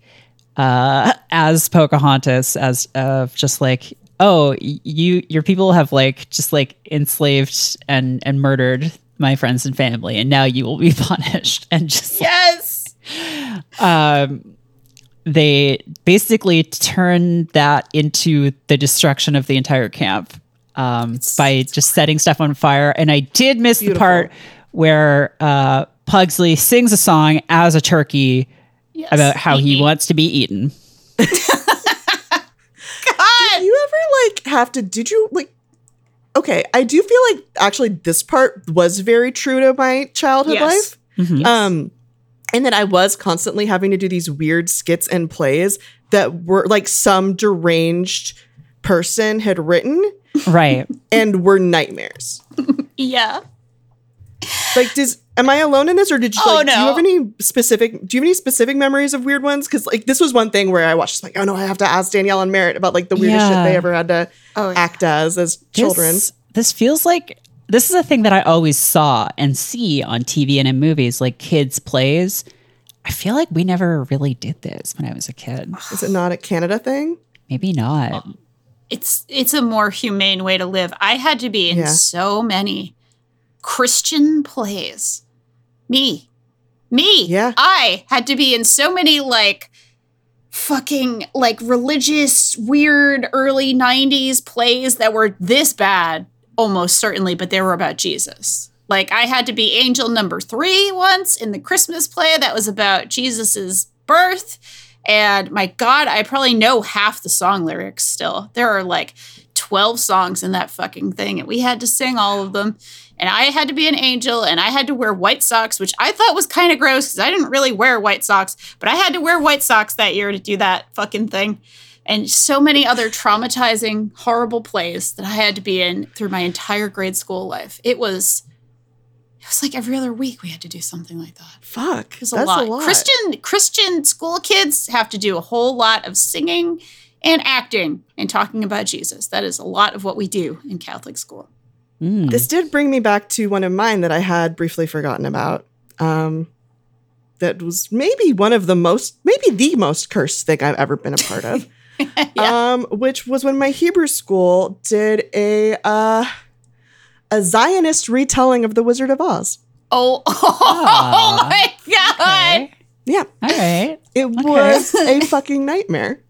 uh, as Pocahontas, as of just like oh you your people have like just like enslaved and and murdered my friends and family, and now you will be punished, and just Yes. um, they basically turn that into the destruction of the entire camp um, by just setting stuff on fire. And I did miss the part where uh, Pugsley sings a song as a turkey yes. about how he Eat. wants to be eaten. God. you ever like have to did you like okay i do feel like actually this part was very true to my childhood Yes. life Mhm. um and that i was constantly having to do these weird skits and plays that were like some deranged person had written Right. and were nightmares Yeah. Like does am i alone in this or did you Oh, like do you have any specific do you have any specific memories of weird ones because like this was one thing where i watched like oh no i have to ask danielle and merritt about like the weirdest Yeah. shit they ever had to Oh, yeah. act as as children This, this feels like this is a thing that I always saw and see on TV and in movies, like kids' plays. I feel like we never really did this when I was a kid. is it not a canada thing Maybe not. It's it's a more humane way to live. I had to be in Yeah. so many Christian plays. Me. Me. Yeah. I had to be in so many like fucking like religious weird early 90s plays that were this bad almost certainly but they were about Jesus. Like I had to be angel number 3 once in the Christmas play that was about Jesus's birth and my god, I probably know half the song lyrics still. There are like 12 songs in that fucking thing and we had to sing all of them and I had to be an angel and I had to wear white socks, which I thought was kind of gross because I didn't really wear white socks, but I had to wear white socks that year to do that fucking thing. And so many other traumatizing, horrible plays that I had to be in through my entire grade school life. It was, it was like every other week we had to do something like that. fuck It was that's a lot. Christian Christian school kids have to do a whole lot of singing and acting and talking about Jesus. That is a lot of what we do in Catholic school. Mm. This did bring me back to one of mine that I had briefly forgotten about. Um, that was maybe one of the most, maybe the most cursed thing I've ever been a part of. Yeah. um, which was when my Hebrew school did a uh, a Zionist retelling of the Wizard of Oz. Oh, oh, Ah, my God. okay. Yeah, All right. it was a fucking nightmare.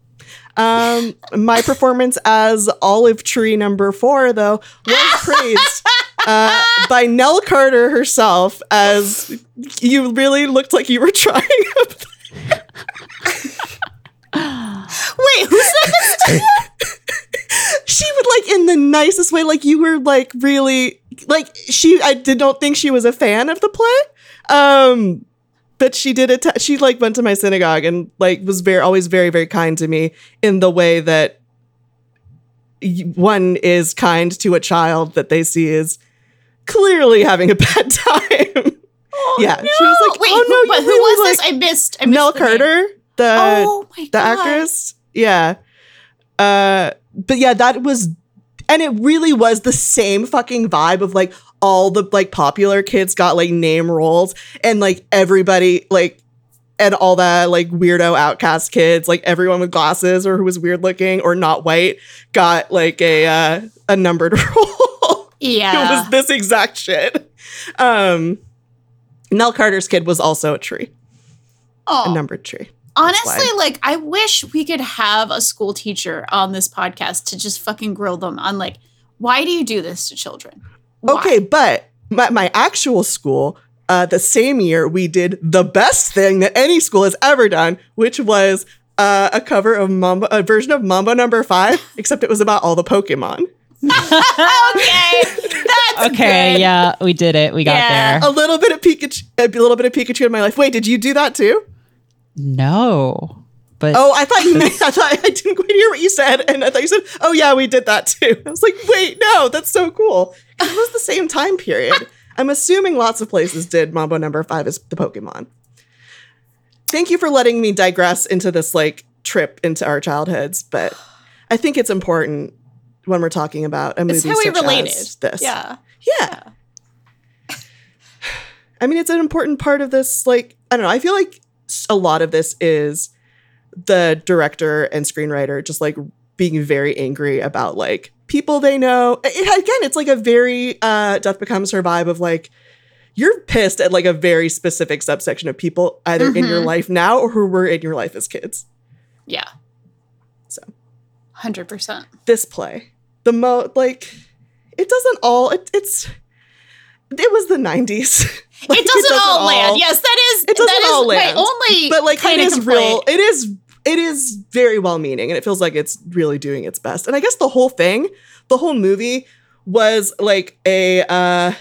Um, my performance as Olive Tree number four, though, was praised uh, by Nell Carter herself as you really looked like you were trying. Wait, who said this? she would like in the nicest way, like you were like really like she. I did not think she was a fan of the play. Um, but she did it. She like went to my synagogue and like was very always very very kind to me in the way that one is kind to a child that they see is clearly having a bad time. yeah, she was like, Wait, "Oh no, who, but who really was like this? I missed. I missed Nell the name. Carter, the Oh the actress. Yeah. Uh but yeah, that was and it really was the same fucking vibe of like all the like popular kids got like name roles and like everybody like and all that like weirdo outcast kids, like everyone with glasses or who was weird looking or not white got like a uh a numbered role. Yeah, it was this exact shit. Um Nell Carter's kid was also a tree, a Oh, numbered tree. honestly, why. like I wish we could have a school teacher on this podcast to just fucking grill them on like, why do you do this to children? Why? Okay, but my, my actual school, uh, the same year, we did the best thing that any school has ever done, which was uh, a cover of Mambo, a version of Mambo Number Five, except it was about all the Pokemon. okay, that's Okay, good. yeah, we did it. We got Yeah. there. A little bit of Pikachu, a little bit of Pikachu in my life. Wait, did you do that too? No, but Oh, I thought you meant, I thought I didn't quite hear what you said, and I thought you said, "Oh yeah, we did that too." I was like, "Wait, no, that's so cool." It was the same time period. I'm assuming lots of places did Mambo Number Five as the Pokemon. Thank you for letting me digress into this like trip into our childhoods, but I think it's important when we're talking about a movie It's how we such related. as this. Yeah. Yeah. I mean, it's an important part of this. Like, I don't know. I feel like a lot of this is the director and screenwriter just like being very angry about like people they know. It, again, it's like a very uh, Death Becomes Her vibe of like, you're pissed at like a very specific subsection of people either in your Mhm. life now or who were in your life as kids. Yeah. So. Hundred percent. This play, the mo like, it doesn't all. It, it's. It was the 90s. Like, it doesn't all land. Yes, that is. It doesn't that is all land. My only, but like it is real it is it is very well meaning and it feels like it's really doing its best and i guess the whole thing the whole movie was like a uh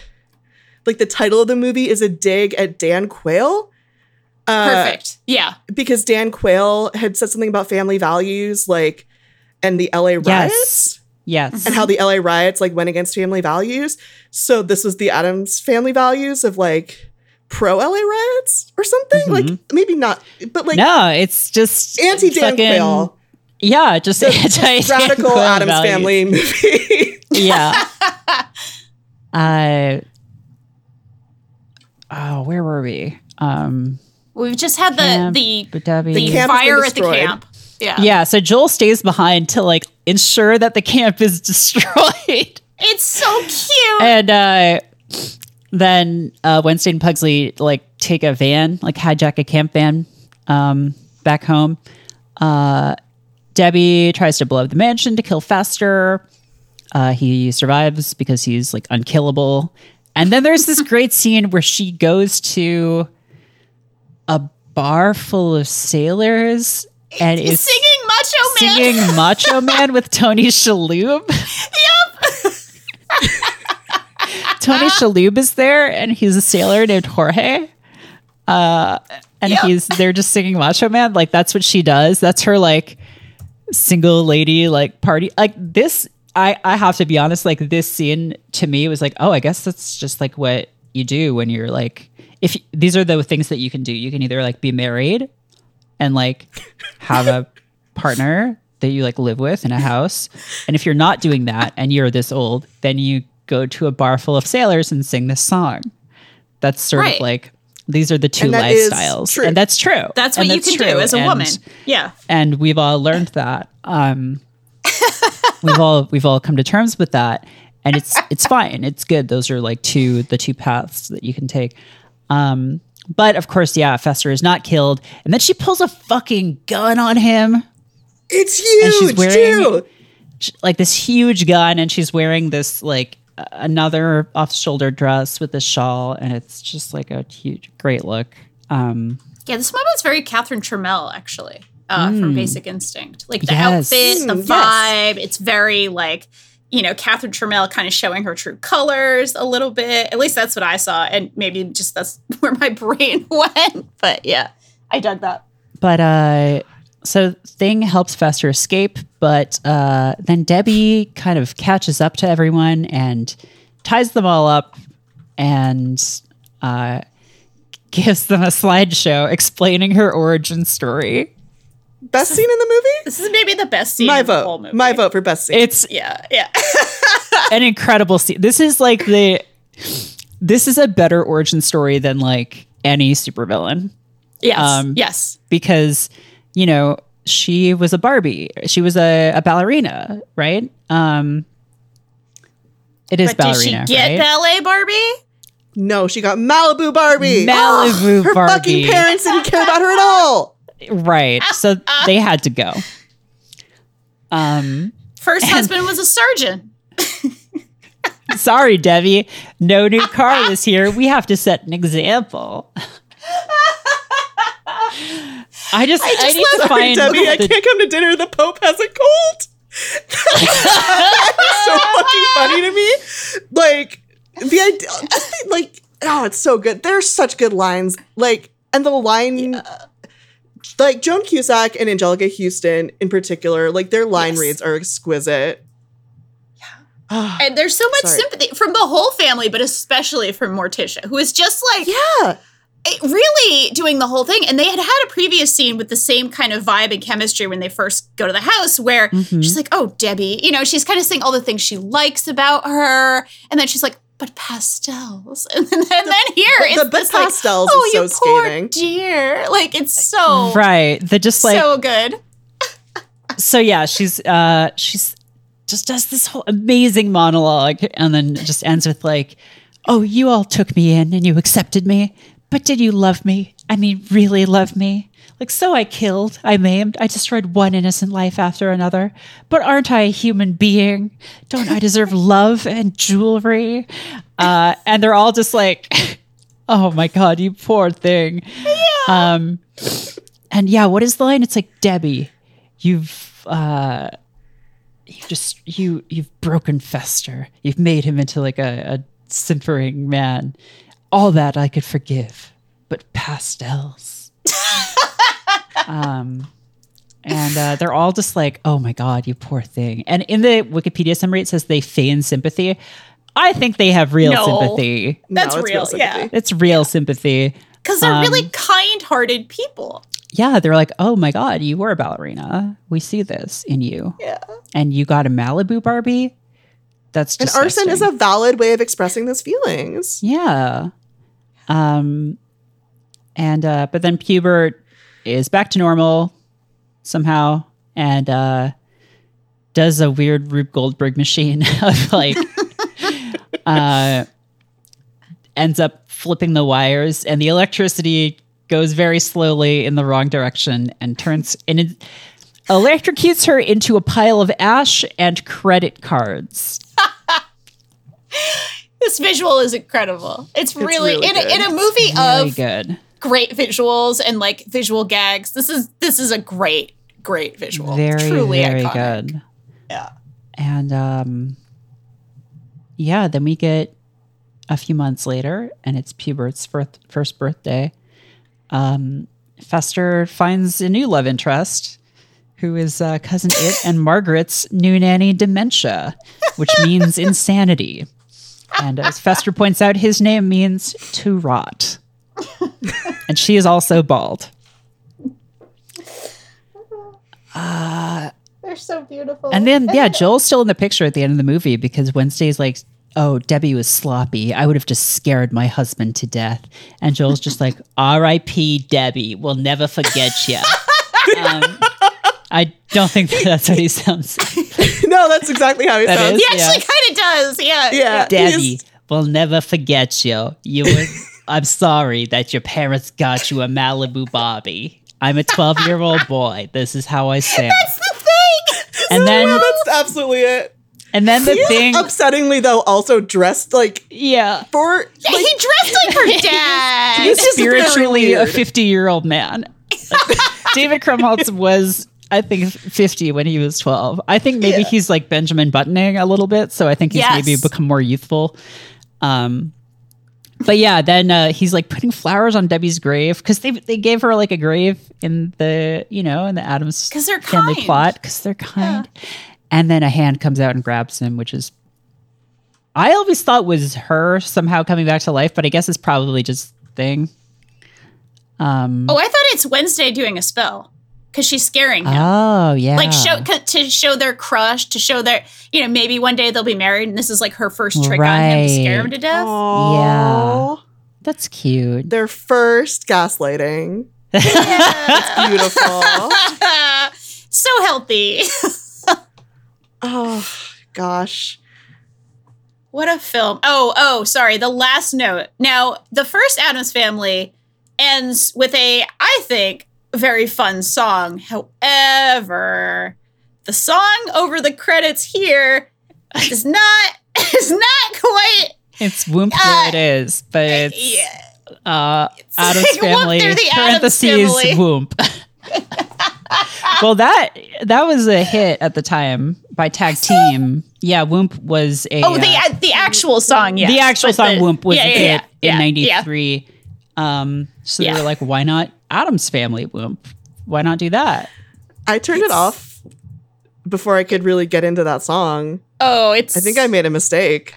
like the title of the movie is a dig at dan quayle uh, Perfect. Yeah. because dan quayle had said something about family values like and the la riots yes, yes. and how the la riots like went against family values so this was the addams family values of like pro la riots or something like Mhm. maybe not but like no, it's just anti Dan Quayle, Yeah, just anti radical Addams Family movie. Yeah. uh, oh, where were we? Um, We've just had the Camp the Debbie. the camp fire at the camp. Yeah. yeah, so Joel stays behind to like ensure that the camp is destroyed. It's so cute. and uh then uh Wednesday and Pugsley like take a van, like hijack a camp van um back home. Uh Debbie tries to blow up the mansion to kill Fester. Uh he survives because he's like unkillable. And then there's this great scene where she goes to a bar full of sailors and is singing Macho Man. singing Macho Man with Tony Shalhoub. Yep. Tony Shalhoub is there, and he's a sailor named Jorge. Uh, and Yep. he's they're just singing Macho Man. Like that's what she does. That's her like single lady like party. Like this, I I have to be honest. Like this scene to me was like, oh, I guess that's just like what you do when you're like, if these are the things that you can do. You can either like be married and like have a partner that you like live with in a house. and if you're not doing that and you're this old, then you go to a bar full of sailors and sing this song. That's sort Right. of like these are the two And that is lifestyles. true. And that's true. That's what And you can do as a And- woman. Yeah. and we've all learned that. Um, we've all we've all come to terms with that, and it's it's fine. It's good. Those are like two the two paths that you can take. Um, but of course, yeah, Fester is not killed, and then she pulls a fucking gun on him, It's and she's huge wearing too. like this huge gun, and she's wearing this like a- another off shoulder dress with a shawl, and it's just like a huge, great look. Um, Yeah, this moment's very Catherine Tramell, actually, uh, from Basic Instinct. Like the Yes. outfit, the Mm, yes. vibe. It's very like, you know, Catherine Tramell kind of showing her true colors a little bit. At least that's what I saw, and maybe just that's where my brain went. But yeah, I dug that. But uh so Thing helps Fester escape, but uh then Debbie kind of catches up to everyone and ties them all up and uh gives them a slideshow explaining her origin story. Best scene in the movie? This is maybe the best scene My of the whole vote. movie. My vote for best scene. It's yeah, yeah. An incredible scene. This is like the this is a better origin story than like any supervillain. yes, Um, yes. because you know she was a barbie she was a, a ballerina right um it is But did she ballerina get right ballet Barbie? no, she got Malibu Barbie. Malibu her Barbie. Her fucking parents didn't care about her at all. right so they had to go um First husband was a surgeon. sorry debbie no new car this year we have to set an example i just i, just need to love- find Debbie, I can't come to dinner. The Pope has a cold. That's so fucking funny to me. Like the idea, just the, like oh, it's so good. There's such good lines. Like and the line. Like Joan Cusack and Anjelica Huston in particular, like their line Yes. reads are exquisite. Yeah. Ah, and there's so much Sorry. sympathy from the whole family, but especially from Morticia, who is just like yeah. It- really doing the whole thing. And they had had a previous scene with the same kind of vibe and chemistry when they first go to the house, where Mhm. she's like, "Oh, Debbie," you know, she's kind of saying all the things she likes about her, and then she's like, "But pastels," and then, and then here But it's the- but this, like, pastels oh, is you so poor scathing." dear, like it's so right the just like so good. so yeah, she's uh she's just does this whole amazing monologue and then just ends with like, "Oh, you all took me in and you accepted me, but did you love me? I mean, really love me? Like so I killed, I maimed, I destroyed one innocent life after another. But aren't I a human being? Don't I deserve love and jewelry?" Uh and they're all just like, "Oh my god, you poor thing." Um and yeah, what is the line? It's like, "Debbie, you've uh you just you you've broken Fester. You've made him into like a, a simpering man. All that I could forgive, but pastels. um, and uh, they're all just like, "Oh my god, you poor thing." And in the Wikipedia summary, it says they feign sympathy. I think they have real No. sympathy. That's it's real, yeah. sympathy. It's real sympathy. Because they're Um, really kind-hearted people. Yeah, they're like, "Oh my god, you were a ballerina. We see this in you." Yeah. And you got a Malibu Barbie. That's And arson is a valid way of expressing those feelings. Yeah. Um and uh but then Pubert is back to normal somehow and uh does a weird Rube Goldberg machine of like uh ends up flipping the wires and the electricity goes very slowly in the wrong direction and turns and it electrocutes her into a pile of ash and credit cards. This visual is incredible. It's, really, really in, a, in a movie Very of good. great visuals and like visual gags. This is this is a great great visual. very Truly very iconic. good Yeah. and um yeah then we get a few months later and it's pubert's first, first birthday um fester finds a new love interest who is uh, cousin it and margaret's new nanny dementia which means insanity and as fester points out his name means to rot and she is also bald They're so beautiful. And then, yeah, Joel's still in the picture at the end of the movie because Wednesday's like, oh, Debbie was sloppy. I would have just scared my husband to death. And Joel's just like, R.I.P. Debbie. We'll never forget you. um, I don't think that that's how he sounds no, that's exactly how he That sounds. is? he actually kind of does. Yeah. Yeah. Daddy, we'll never forget you. You were, I'm sorry that your parents got you a Malibu Bobby. I'm a 12 year old boy. This is how I sound. That's the thing. And then, Yeah, that's absolutely it. and then the thing, Upsettingly though, also dressed like yeah, for Yeah, he dressed like her dad. he's spiritually a 50 year old man. David Krumholtz was, I think, 50 when he was 12. I think maybe Yeah. he's like Benjamin Buttoning a little bit. So I think he's Yes. maybe become more youthful. Um, but yeah, then uh, he's like putting flowers on Debbie's grave because they they gave her like a grave in the you know in the Addams 'Cause they're family plot because they're kind. And then a hand comes out and grabs him, which is I always thought was her somehow coming back to life, but I guess it's probably just thing. Um, Oh, I thought it's Wednesday doing a spell because she's scaring him. oh yeah, like show to show their crush, to show their you know maybe one day they'll be married, and this is like her first trick on him to scare him to death. Yeah, that's cute. Their first gaslighting. Yeah. Beautiful. so healthy. oh gosh. What a film. Oh, oh, sorry. The last note. Now, the first Addams family ends with a, I think, very fun song. However, the song over the credits here is not is not quite It's whoop Uh, it is, but it's yeah. uh, Addams like whoop, family the parentheses family. whoop. well, that that was a hit at the time by Tag Team. Yeah, Whoop was a Oh, uh, the the actual song, yeah. the actual song Whoop was yeah, a hit yeah, in yeah, '93. Um, so Yeah. they were like, why not Addams Family Whoop? Why not do that? I turned it off before I could really get into that song. Oh, it's I think I made a mistake.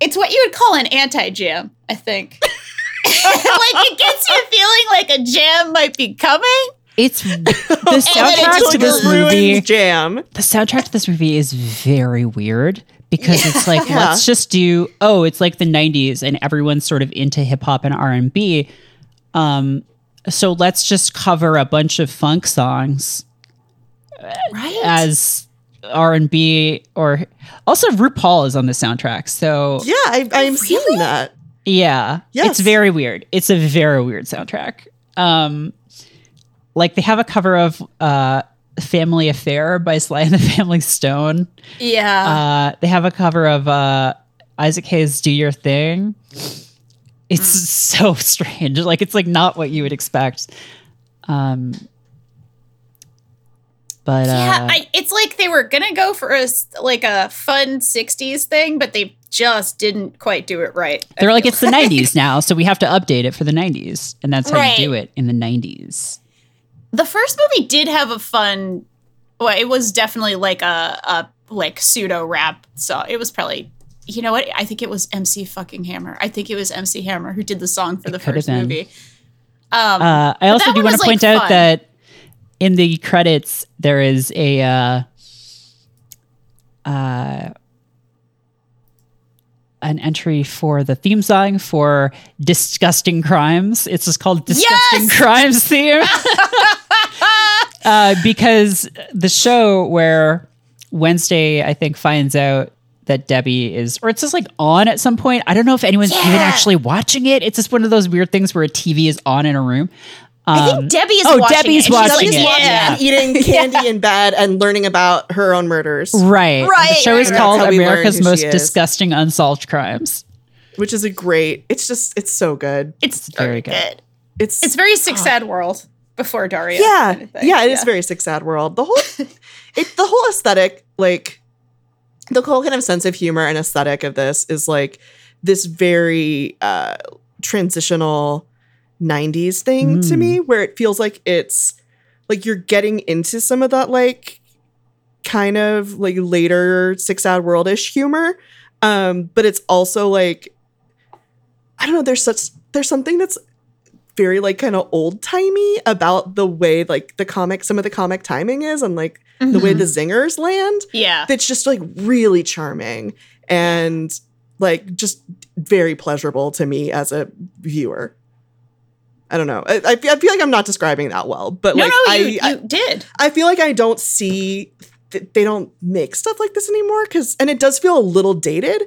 it's what you would call an anti-jam, I think. like it gets you feeling like a jam might be coming. It's the soundtrack just to this movie. jam. the soundtrack to this movie is very weird because it's like Yeah. let's just do oh it's like the 90s and everyone's sort of into hip hop and R&B um so let's just cover a bunch of funk songs Right? as R&B or also RuPaul is on the soundtrack so Yeah, I, I'm seeing that. yeah Yes. it's very weird it's a very weird soundtrack um like they have a cover of uh Family Affair by Sly and the Family Stone. yeah. Uh, they have a cover of uh, Isaac Hayes' "Do Your Thing." It's Hmm. so strange. Like it's like not what you would expect. Um, but yeah, uh, I, it's like they were gonna go for a like a fun '60s thing, but they just didn't quite do it right. They're like it's the '90s now, so we have to update it for the '90s, and that's how Right. you do it in the '90s. the first movie did have a fun. Well, it was definitely like a, a like pseudo rap song. It was probably. You know what? I think it was MC fucking Hammer. I think it was MC Hammer who did the song for the first movie. Um, Uh, I also do want to like, point out fun. that in the credits there is a uh, uh, an entry for the theme song for "Disgusting Crimes." It's just called "Disgusting Yes! Crimes" theme uh, because the show where Wednesday, I think, finds out that Debbie is, or it's just like on at some point. I don't know if anyone's even actually watching it. It's just one of those weird things where a TV is on in a room. I Um, think Debbie is oh, watching Debbie's it. and she's watching it, Yeah. yeah. Eating candy in bed and learning about her own murders, Right. right. The show is right. called That's how we learn America's Most. Disgusting Unsolved Crimes. which is a great. It's just it's so good. It's very good. It's It's very Sick Sad World before Daria. yeah kind of thing. yeah it is very sick sad world the whole it the whole aesthetic like the whole kind of sense of humor and aesthetic of this is like this very uh transitional 90s thing to Mm. me where it feels like it's like you're getting into some of that like kind of like later sick sad worldish humor um but it's also like i don't know there's such there's something that's very like kind of old timey about the way like the comic some of the comic timing is and like the way mm-hmm. the zingers land Yeah. that's just like really charming and like just very pleasurable to me as a viewer. I don't know. I, I feel I feel like I'm not describing that well, but no, like no, I, you, I you did. I feel like I don't see th- they don't make stuff like this anymore because and it does feel a little dated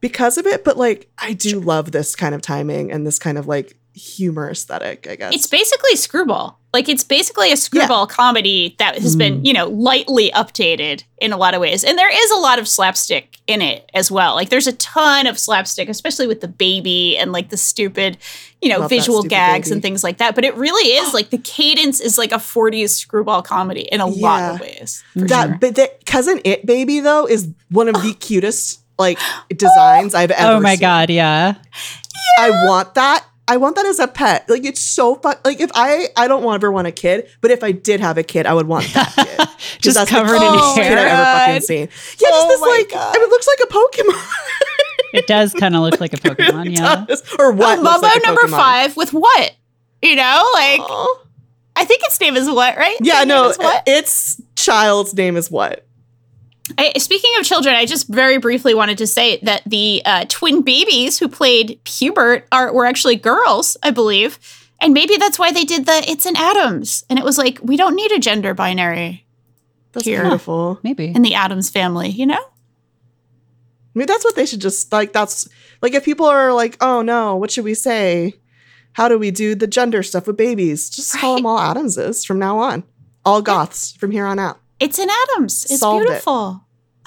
because of it. But like I do love this kind of timing and this kind of like humor aesthetic. I guess It's basically screwball. Like it's basically a screwball comedy that has been, mm. you know, lightly updated in a lot of ways. And there is a lot of slapstick in it as well. Like there's a ton of slapstick, especially with the baby and like the stupid, you know, Love visual gags baby. and things like that. But it really is like the cadence is like a 40s screwball comedy in a lot of ways. That sure. but that cousin it baby though is one of the cutest like designs I've oh ever Oh my seen. god, yeah. I want that. I want that as a pet. Like it's so fun. Like if I, I don't want ever want a kid, but if I did have a kid, I would want that kid. 'Cause Just that's the covered in cutest hair. kid I've ever fucking oh God. seen. Yeah, just Oh this like God. I mean, it looks like a Pokemon. It does kind of look like a Pokemon, It yeah. does. Or what? looks Mumbo like number Pokemon. five with what? You know, like Aw. I think its name is what, right? Yeah, Its name no, is what? its child's name is what? I, speaking of children, I just very briefly wanted to say that the uh, twin babies who played Pubert are were actually girls, I believe, and maybe that's why they did the "It's an Addams," and it was like we don't need a gender binary That's Here. beautiful. Maybe. in the Addams family, you know? I mean, that's what they should just like. That's like if people are like, "Oh no, what should we say? How do we do the gender stuff with babies?" Just call them all Addamses from now on. All goths from here on out. It's an Addams. It's Solved it. beautiful.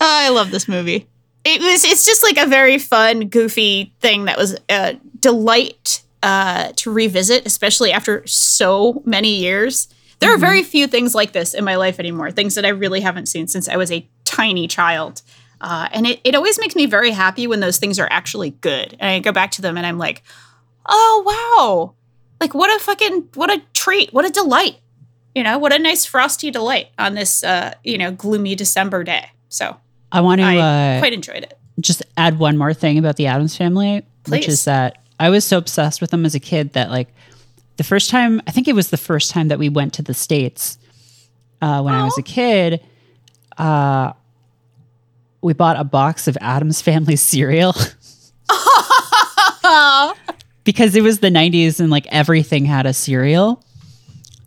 I love this movie. It was. It's just like a very fun, goofy thing that was a delight uh, to revisit, especially after so many years. There are very few things like this in my life anymore. Things that I really haven't seen since I was a tiny child. Uh, and it, it always makes me very happy when those things are actually good. And I go back to them and I'm like, oh, wow. Like, what a fucking, what a treat. What a delight. You know, what a nice frosty delight on this, uh, you know, gloomy December day. So I want to I uh, quite enjoyed it. just add one more thing about the Addams family, which is that I was so obsessed with them as a kid that like the first time I think it was the first time that we went to the states uh, when I was a kid. Uh, we bought a box of Addams Family cereal because it was the '90s and like everything had a cereal.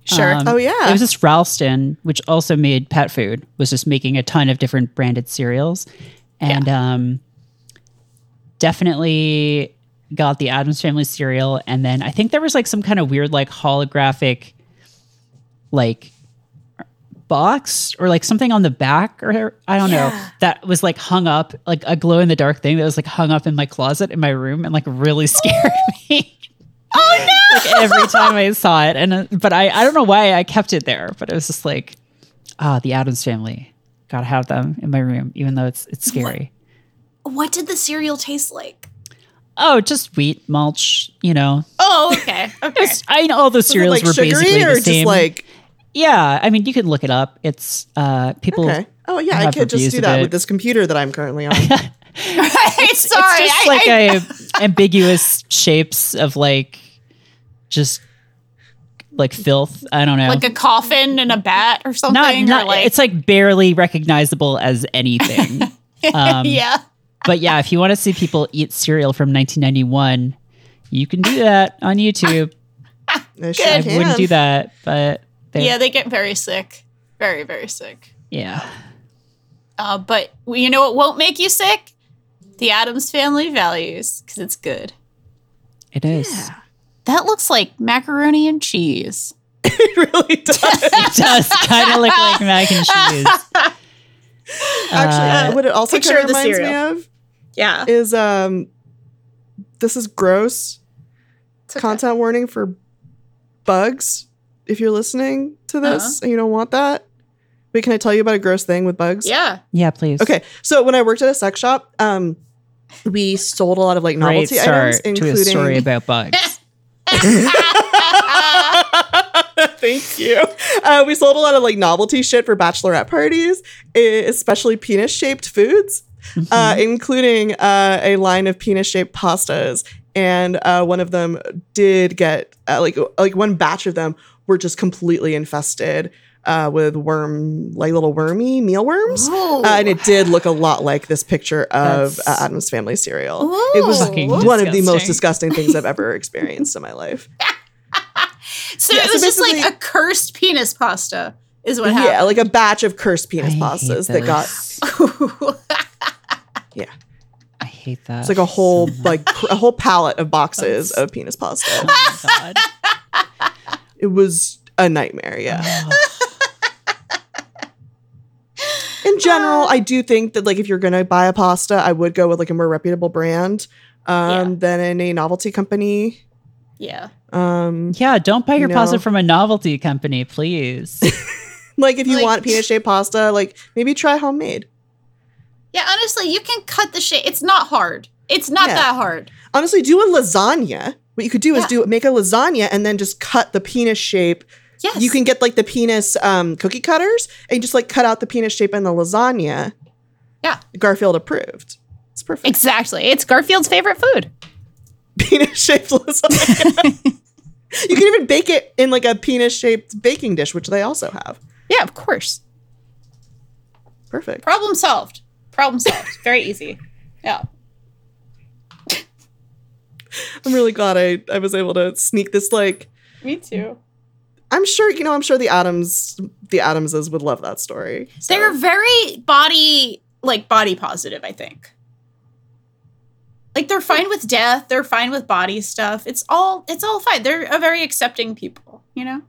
Sure. Um, Oh, yeah. It was just Ralston, which also made pet food, was just making a ton of different branded cereals. And um, definitely got the Addams Family cereal. And then I think there was like some kind of weird, like holographic, like box or like something on the back or I don't know that was like hung up like a glow in the dark thing that was like hung up in my closet in my room and like really scared me. Oh, no. like every time I saw it. And uh, but I I don't know why I kept it there, but it was just like ah the Addams family. Gotta have them in my room, even though it's it's scary. What did the cereal taste like? Oh, just wheat mulch, you know. Oh, okay. Okay. It's- I know all the Was cereals like were basically or the same. just like yeah, I mean you can look it up. It's uh people okay? Oh yeah, I could just do that with this computer that I'm currently on. Sorry. it's just like I, a ambiguous shapes of like just like filth. I don't know. like a coffin and a bat or something. not, or like, it's like barely recognizable as anything. um, yeah. but yeah, if you want to see people eat cereal from 1991, you can do that on YouTube. I sure I can. wouldn't do that, but they- Yeah, they get very sick. Very, very sick. yeah. Uh, but you know what won't make you sick? The Addams Family values, because it's good. It is. Yeah. That looks like macaroni and cheese. it really does. It does kind of look like mac and cheese. Actually, Uh, what it also kind of of the reminds me of Yeah. is um, this is gross. Content warning for bugs. If you're listening to this Uh-huh. and you don't want that, wait, can I tell you about a gross thing with bugs? Yeah. Yeah, please. Okay, so when I worked at a sex shop, um, we sold a lot of like Great novelty start items, to a including. story about bugs. Thank you. Uh, we sold a lot of like novelty shit for bachelorette parties, especially penis shaped foods, uh, including uh, a line of penis shaped pastas. And uh, one of them did get uh, like like one batch of them were just completely infested uh, with worm, like little wormy mealworms. Uh, and it did look a lot like this picture of uh, Addams Family cereal. It was Fucking one of the most disgusting. disgusting things I've ever experienced in my life. So Yeah, it so was just like basically- a cursed penis pasta, is what happened. Yeah, like a batch of cursed penis I hate pastas that got those. yeah. I hate that. It's like a whole like cr- a whole pallet of boxes of penis pasta. Oh my god. It was a nightmare. Yeah. In general, I do think that like if you're gonna buy a pasta, I would go with like a more reputable brand um, Yeah. than in a novelty company. yeah. Um, Yeah, don't buy your No. pasta from a novelty company, please. like if you Like- want penis shaped pasta, like maybe try homemade. Yeah, honestly, you can cut the shape. It's not hard. It's not Yeah. that hard. Honestly, do a lasagna. What you could do is do make a lasagna and then just cut the penis shape. Yes. You can get like the penis um, cookie cutters and just like cut out the penis shape in the lasagna. Yeah. Garfield approved. It's perfect. Exactly. It's Garfield's favorite food. penis shaped lasagna. you can even bake it in like a penis shaped baking dish, which they also have. Yeah, of course. Perfect. Problem solved. Problem solved. Very easy. Yeah. I'm really glad I, I was able to sneak this like Me too. I'm sure, you know, I'm sure the Addams the Addamses would love that story. So, They're very body like body positive, I think. Like they're fine with death, they're fine with body stuff. It's all it's all fine. They're a very accepting people, you know?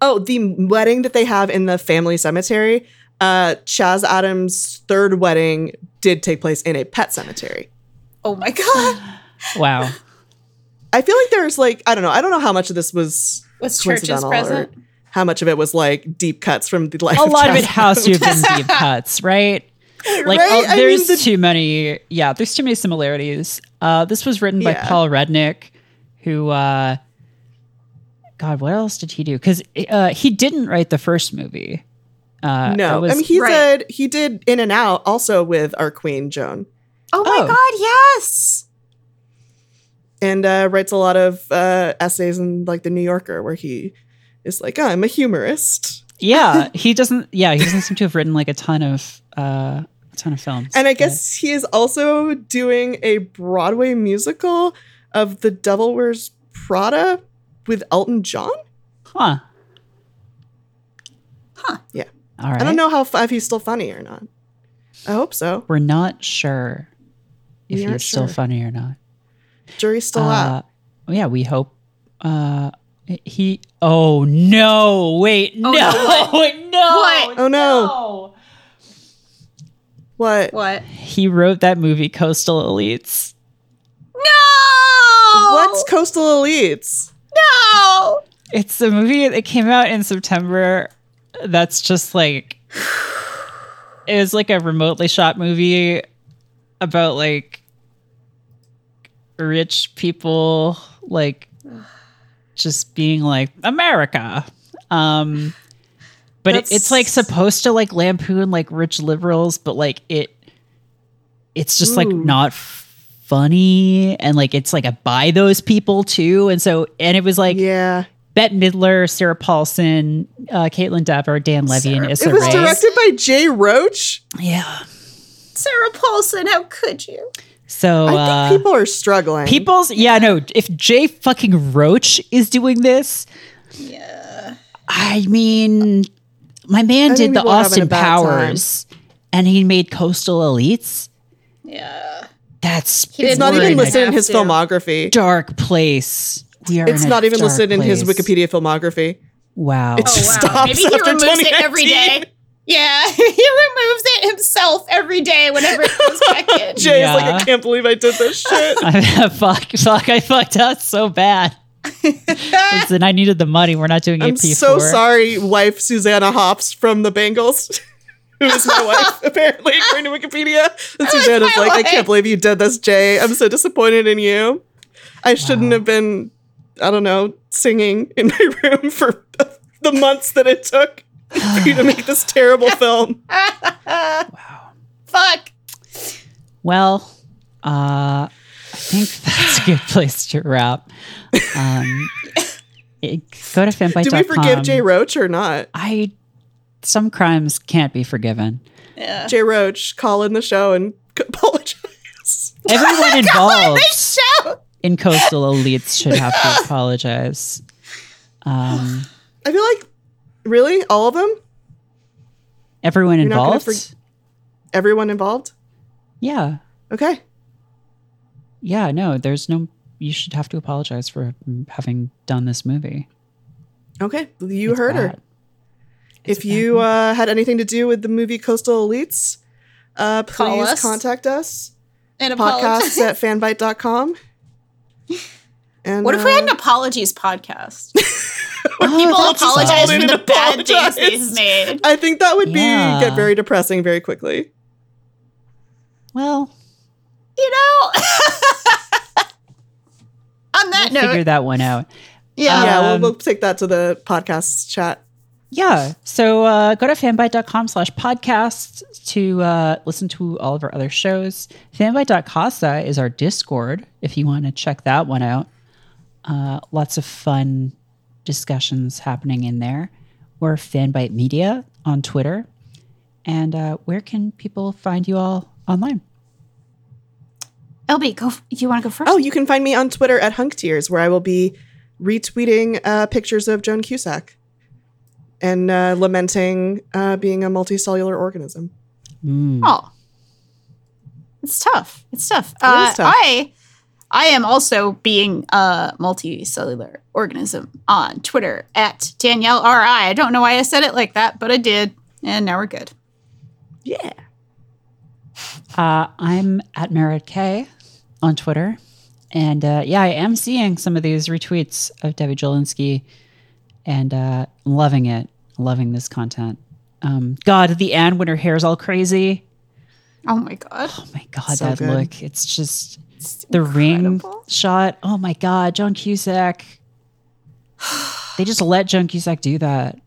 Oh, the wedding that they have in the family cemetery, uh Chas Addams' third wedding did take place in a pet cemetery. Oh my god. wow. I feel like there's like I don't know, I don't know how much of this was Was churches coincidental present? or how much of it was like deep cuts from the life A of lot of it has to have been deep cuts, right? Like Right? oh, I mean, there's the- too many yeah, there's too many similarities. Uh this was written by Yeah. Paul Rudnick, who uh God, what else did he do? Because uh, he didn't write the first movie. Uh, No, was- I mean he Right. said he did In and Out also with our queen Joan, Oh my Oh. god, yes. And uh, writes a lot of uh, essays in like the New Yorker where he is like, "Oh, I'm a humorist, yeah, he doesn't. Yeah, he doesn't seem to have written like a ton of uh, a ton of films. and I but- guess he is also doing a Broadway musical of The Devil Wears Prada with Elton John. huh? Huh. Yeah. All right. I don't know how if he's still funny or not. I hope so. We're not sure if he's still funny or not. Jury's still out. Uh, yeah, we hope. Uh, he. Oh no! Wait, Oh, no! no, no! What? Oh, no. What? What? He wrote that movie Coastal Elites. No! What's Coastal Elites? no? It's a movie that came out in September. That's just like it was like a remotely shot movie about like rich people like just being like America. Um but it, it's like supposed to like lampoon like rich liberals, but like it it's just like Ooh. not funny and like it's like a by those people too. And so and it was like yeah. Bette Midler, Sarah Paulson, uh, Kaitlyn Dever, Dan Levy, and Sarah- Issa It was Rae. directed by Jay Roach. Yeah. Sarah Paulson, how could you? So I uh, think people are struggling. people's yeah no if Jay fucking Roach is doing this, Yeah. I mean, my man I did the people are having a Austin bad Powers, and he made Coastal Elites. Yeah. That's He it's not even listed in his to. filmography. dark place. We are. It's in a not even dark listed in his. Wikipedia filmography. Wow. It's- Oh Just wow. stops Maybe he after removes it every 2019. day. Yeah, he removes it himself every day whenever it goes back in. Jay is like, I can't believe I did this shit. I, fuck, fuck, I fucked up so bad. Listen, I needed the money. We're not doing I'm AP4. so sorry, wife Susanna Hoffs from the Bangles. Who is my wife, apparently, according to Wikipedia. And Susanna's my like, I can't believe you did this, Jay. I'm so disappointed in you. I shouldn't have been, I don't know, singing in my room for the months that it took for you to make this terrible film. Wow. Fuck. Well, uh, I think that's a good place to wrap. Um, it- go to fanbyte.com. Do we forgive Jay Roach or not? I some crimes can't be forgiven. Yeah. Jay Roach, call in the show and c- apologize. Everyone involved Show. in coastal elites should have to apologize. Um, I feel like, really, all of them, everyone You're involved. for- everyone involved. yeah, Okay, yeah. No, there's no. You should have to apologize for having done this movie. okay, you It's heard her. It's if you uh, had anything to do with the movie Coastal Elites, uh, Call please us. contact us. And Podcasts apologize. at fanbyte.com. And, What if we had an uh, apologies podcast? Oh, People that's apologize for the And bad things they've made. I think that would be Yeah. get very depressing very quickly. Well, You know? On that we'll figure that one out. yeah. yeah, we'll, Um, we'll take that to the podcast chat. Yeah. So uh, go to fanbyte.com slash podcast to uh, listen to all of our other shows. Fanbyte.casa is our Discord if you want to check that one out. Uh, lots of fun discussions happening in there. Or Fanbyte Media on Twitter. And uh, where can people find you all online? LB, go. f- You want to go first? Oh, you can find me on Twitter at Hunk Tears, where I will be retweeting uh, pictures of Joan Cusack and uh, lamenting uh, being a multicellular organism. Mm. Oh, it's tough. It's tough. uh, is tough. I I am also being a multicellular organism on Twitter at Danielle R I. I don't know why I said it like that, but I did, and now we're good. Yeah. Uh, I'm at Merritt K on Twitter. And uh, yeah, I am seeing some of these retweets of Debbie Jellinsky and uh, I'm loving it. Loving this content. Um, God, at the end when her hair's all crazy. Oh my god, Oh my God, So that good. look. It's just It's the ring shot. Oh my God, John Cusack. They just let John Cusack do that.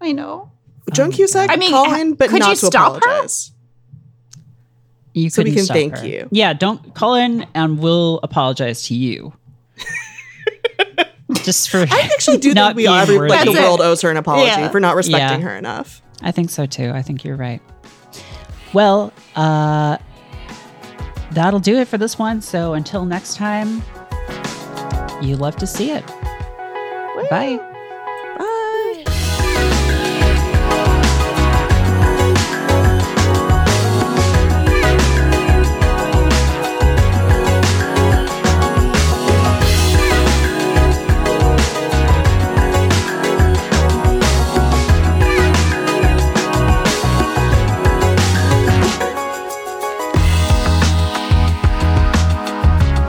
I know. Joan Cusack, I mean, call in, but could not you to stop her? apologize. You So we couldn't can stop thank her. you. Yeah, don't call in and we'll apologize to you. Just for I actually do not think we being all, every, like the That's it. world owes her an apology Yeah. for not respecting Yeah. her enough. I think so too. I think you're right. Well, uh, that'll do it for this one. So until next time, you love to see it. Bye.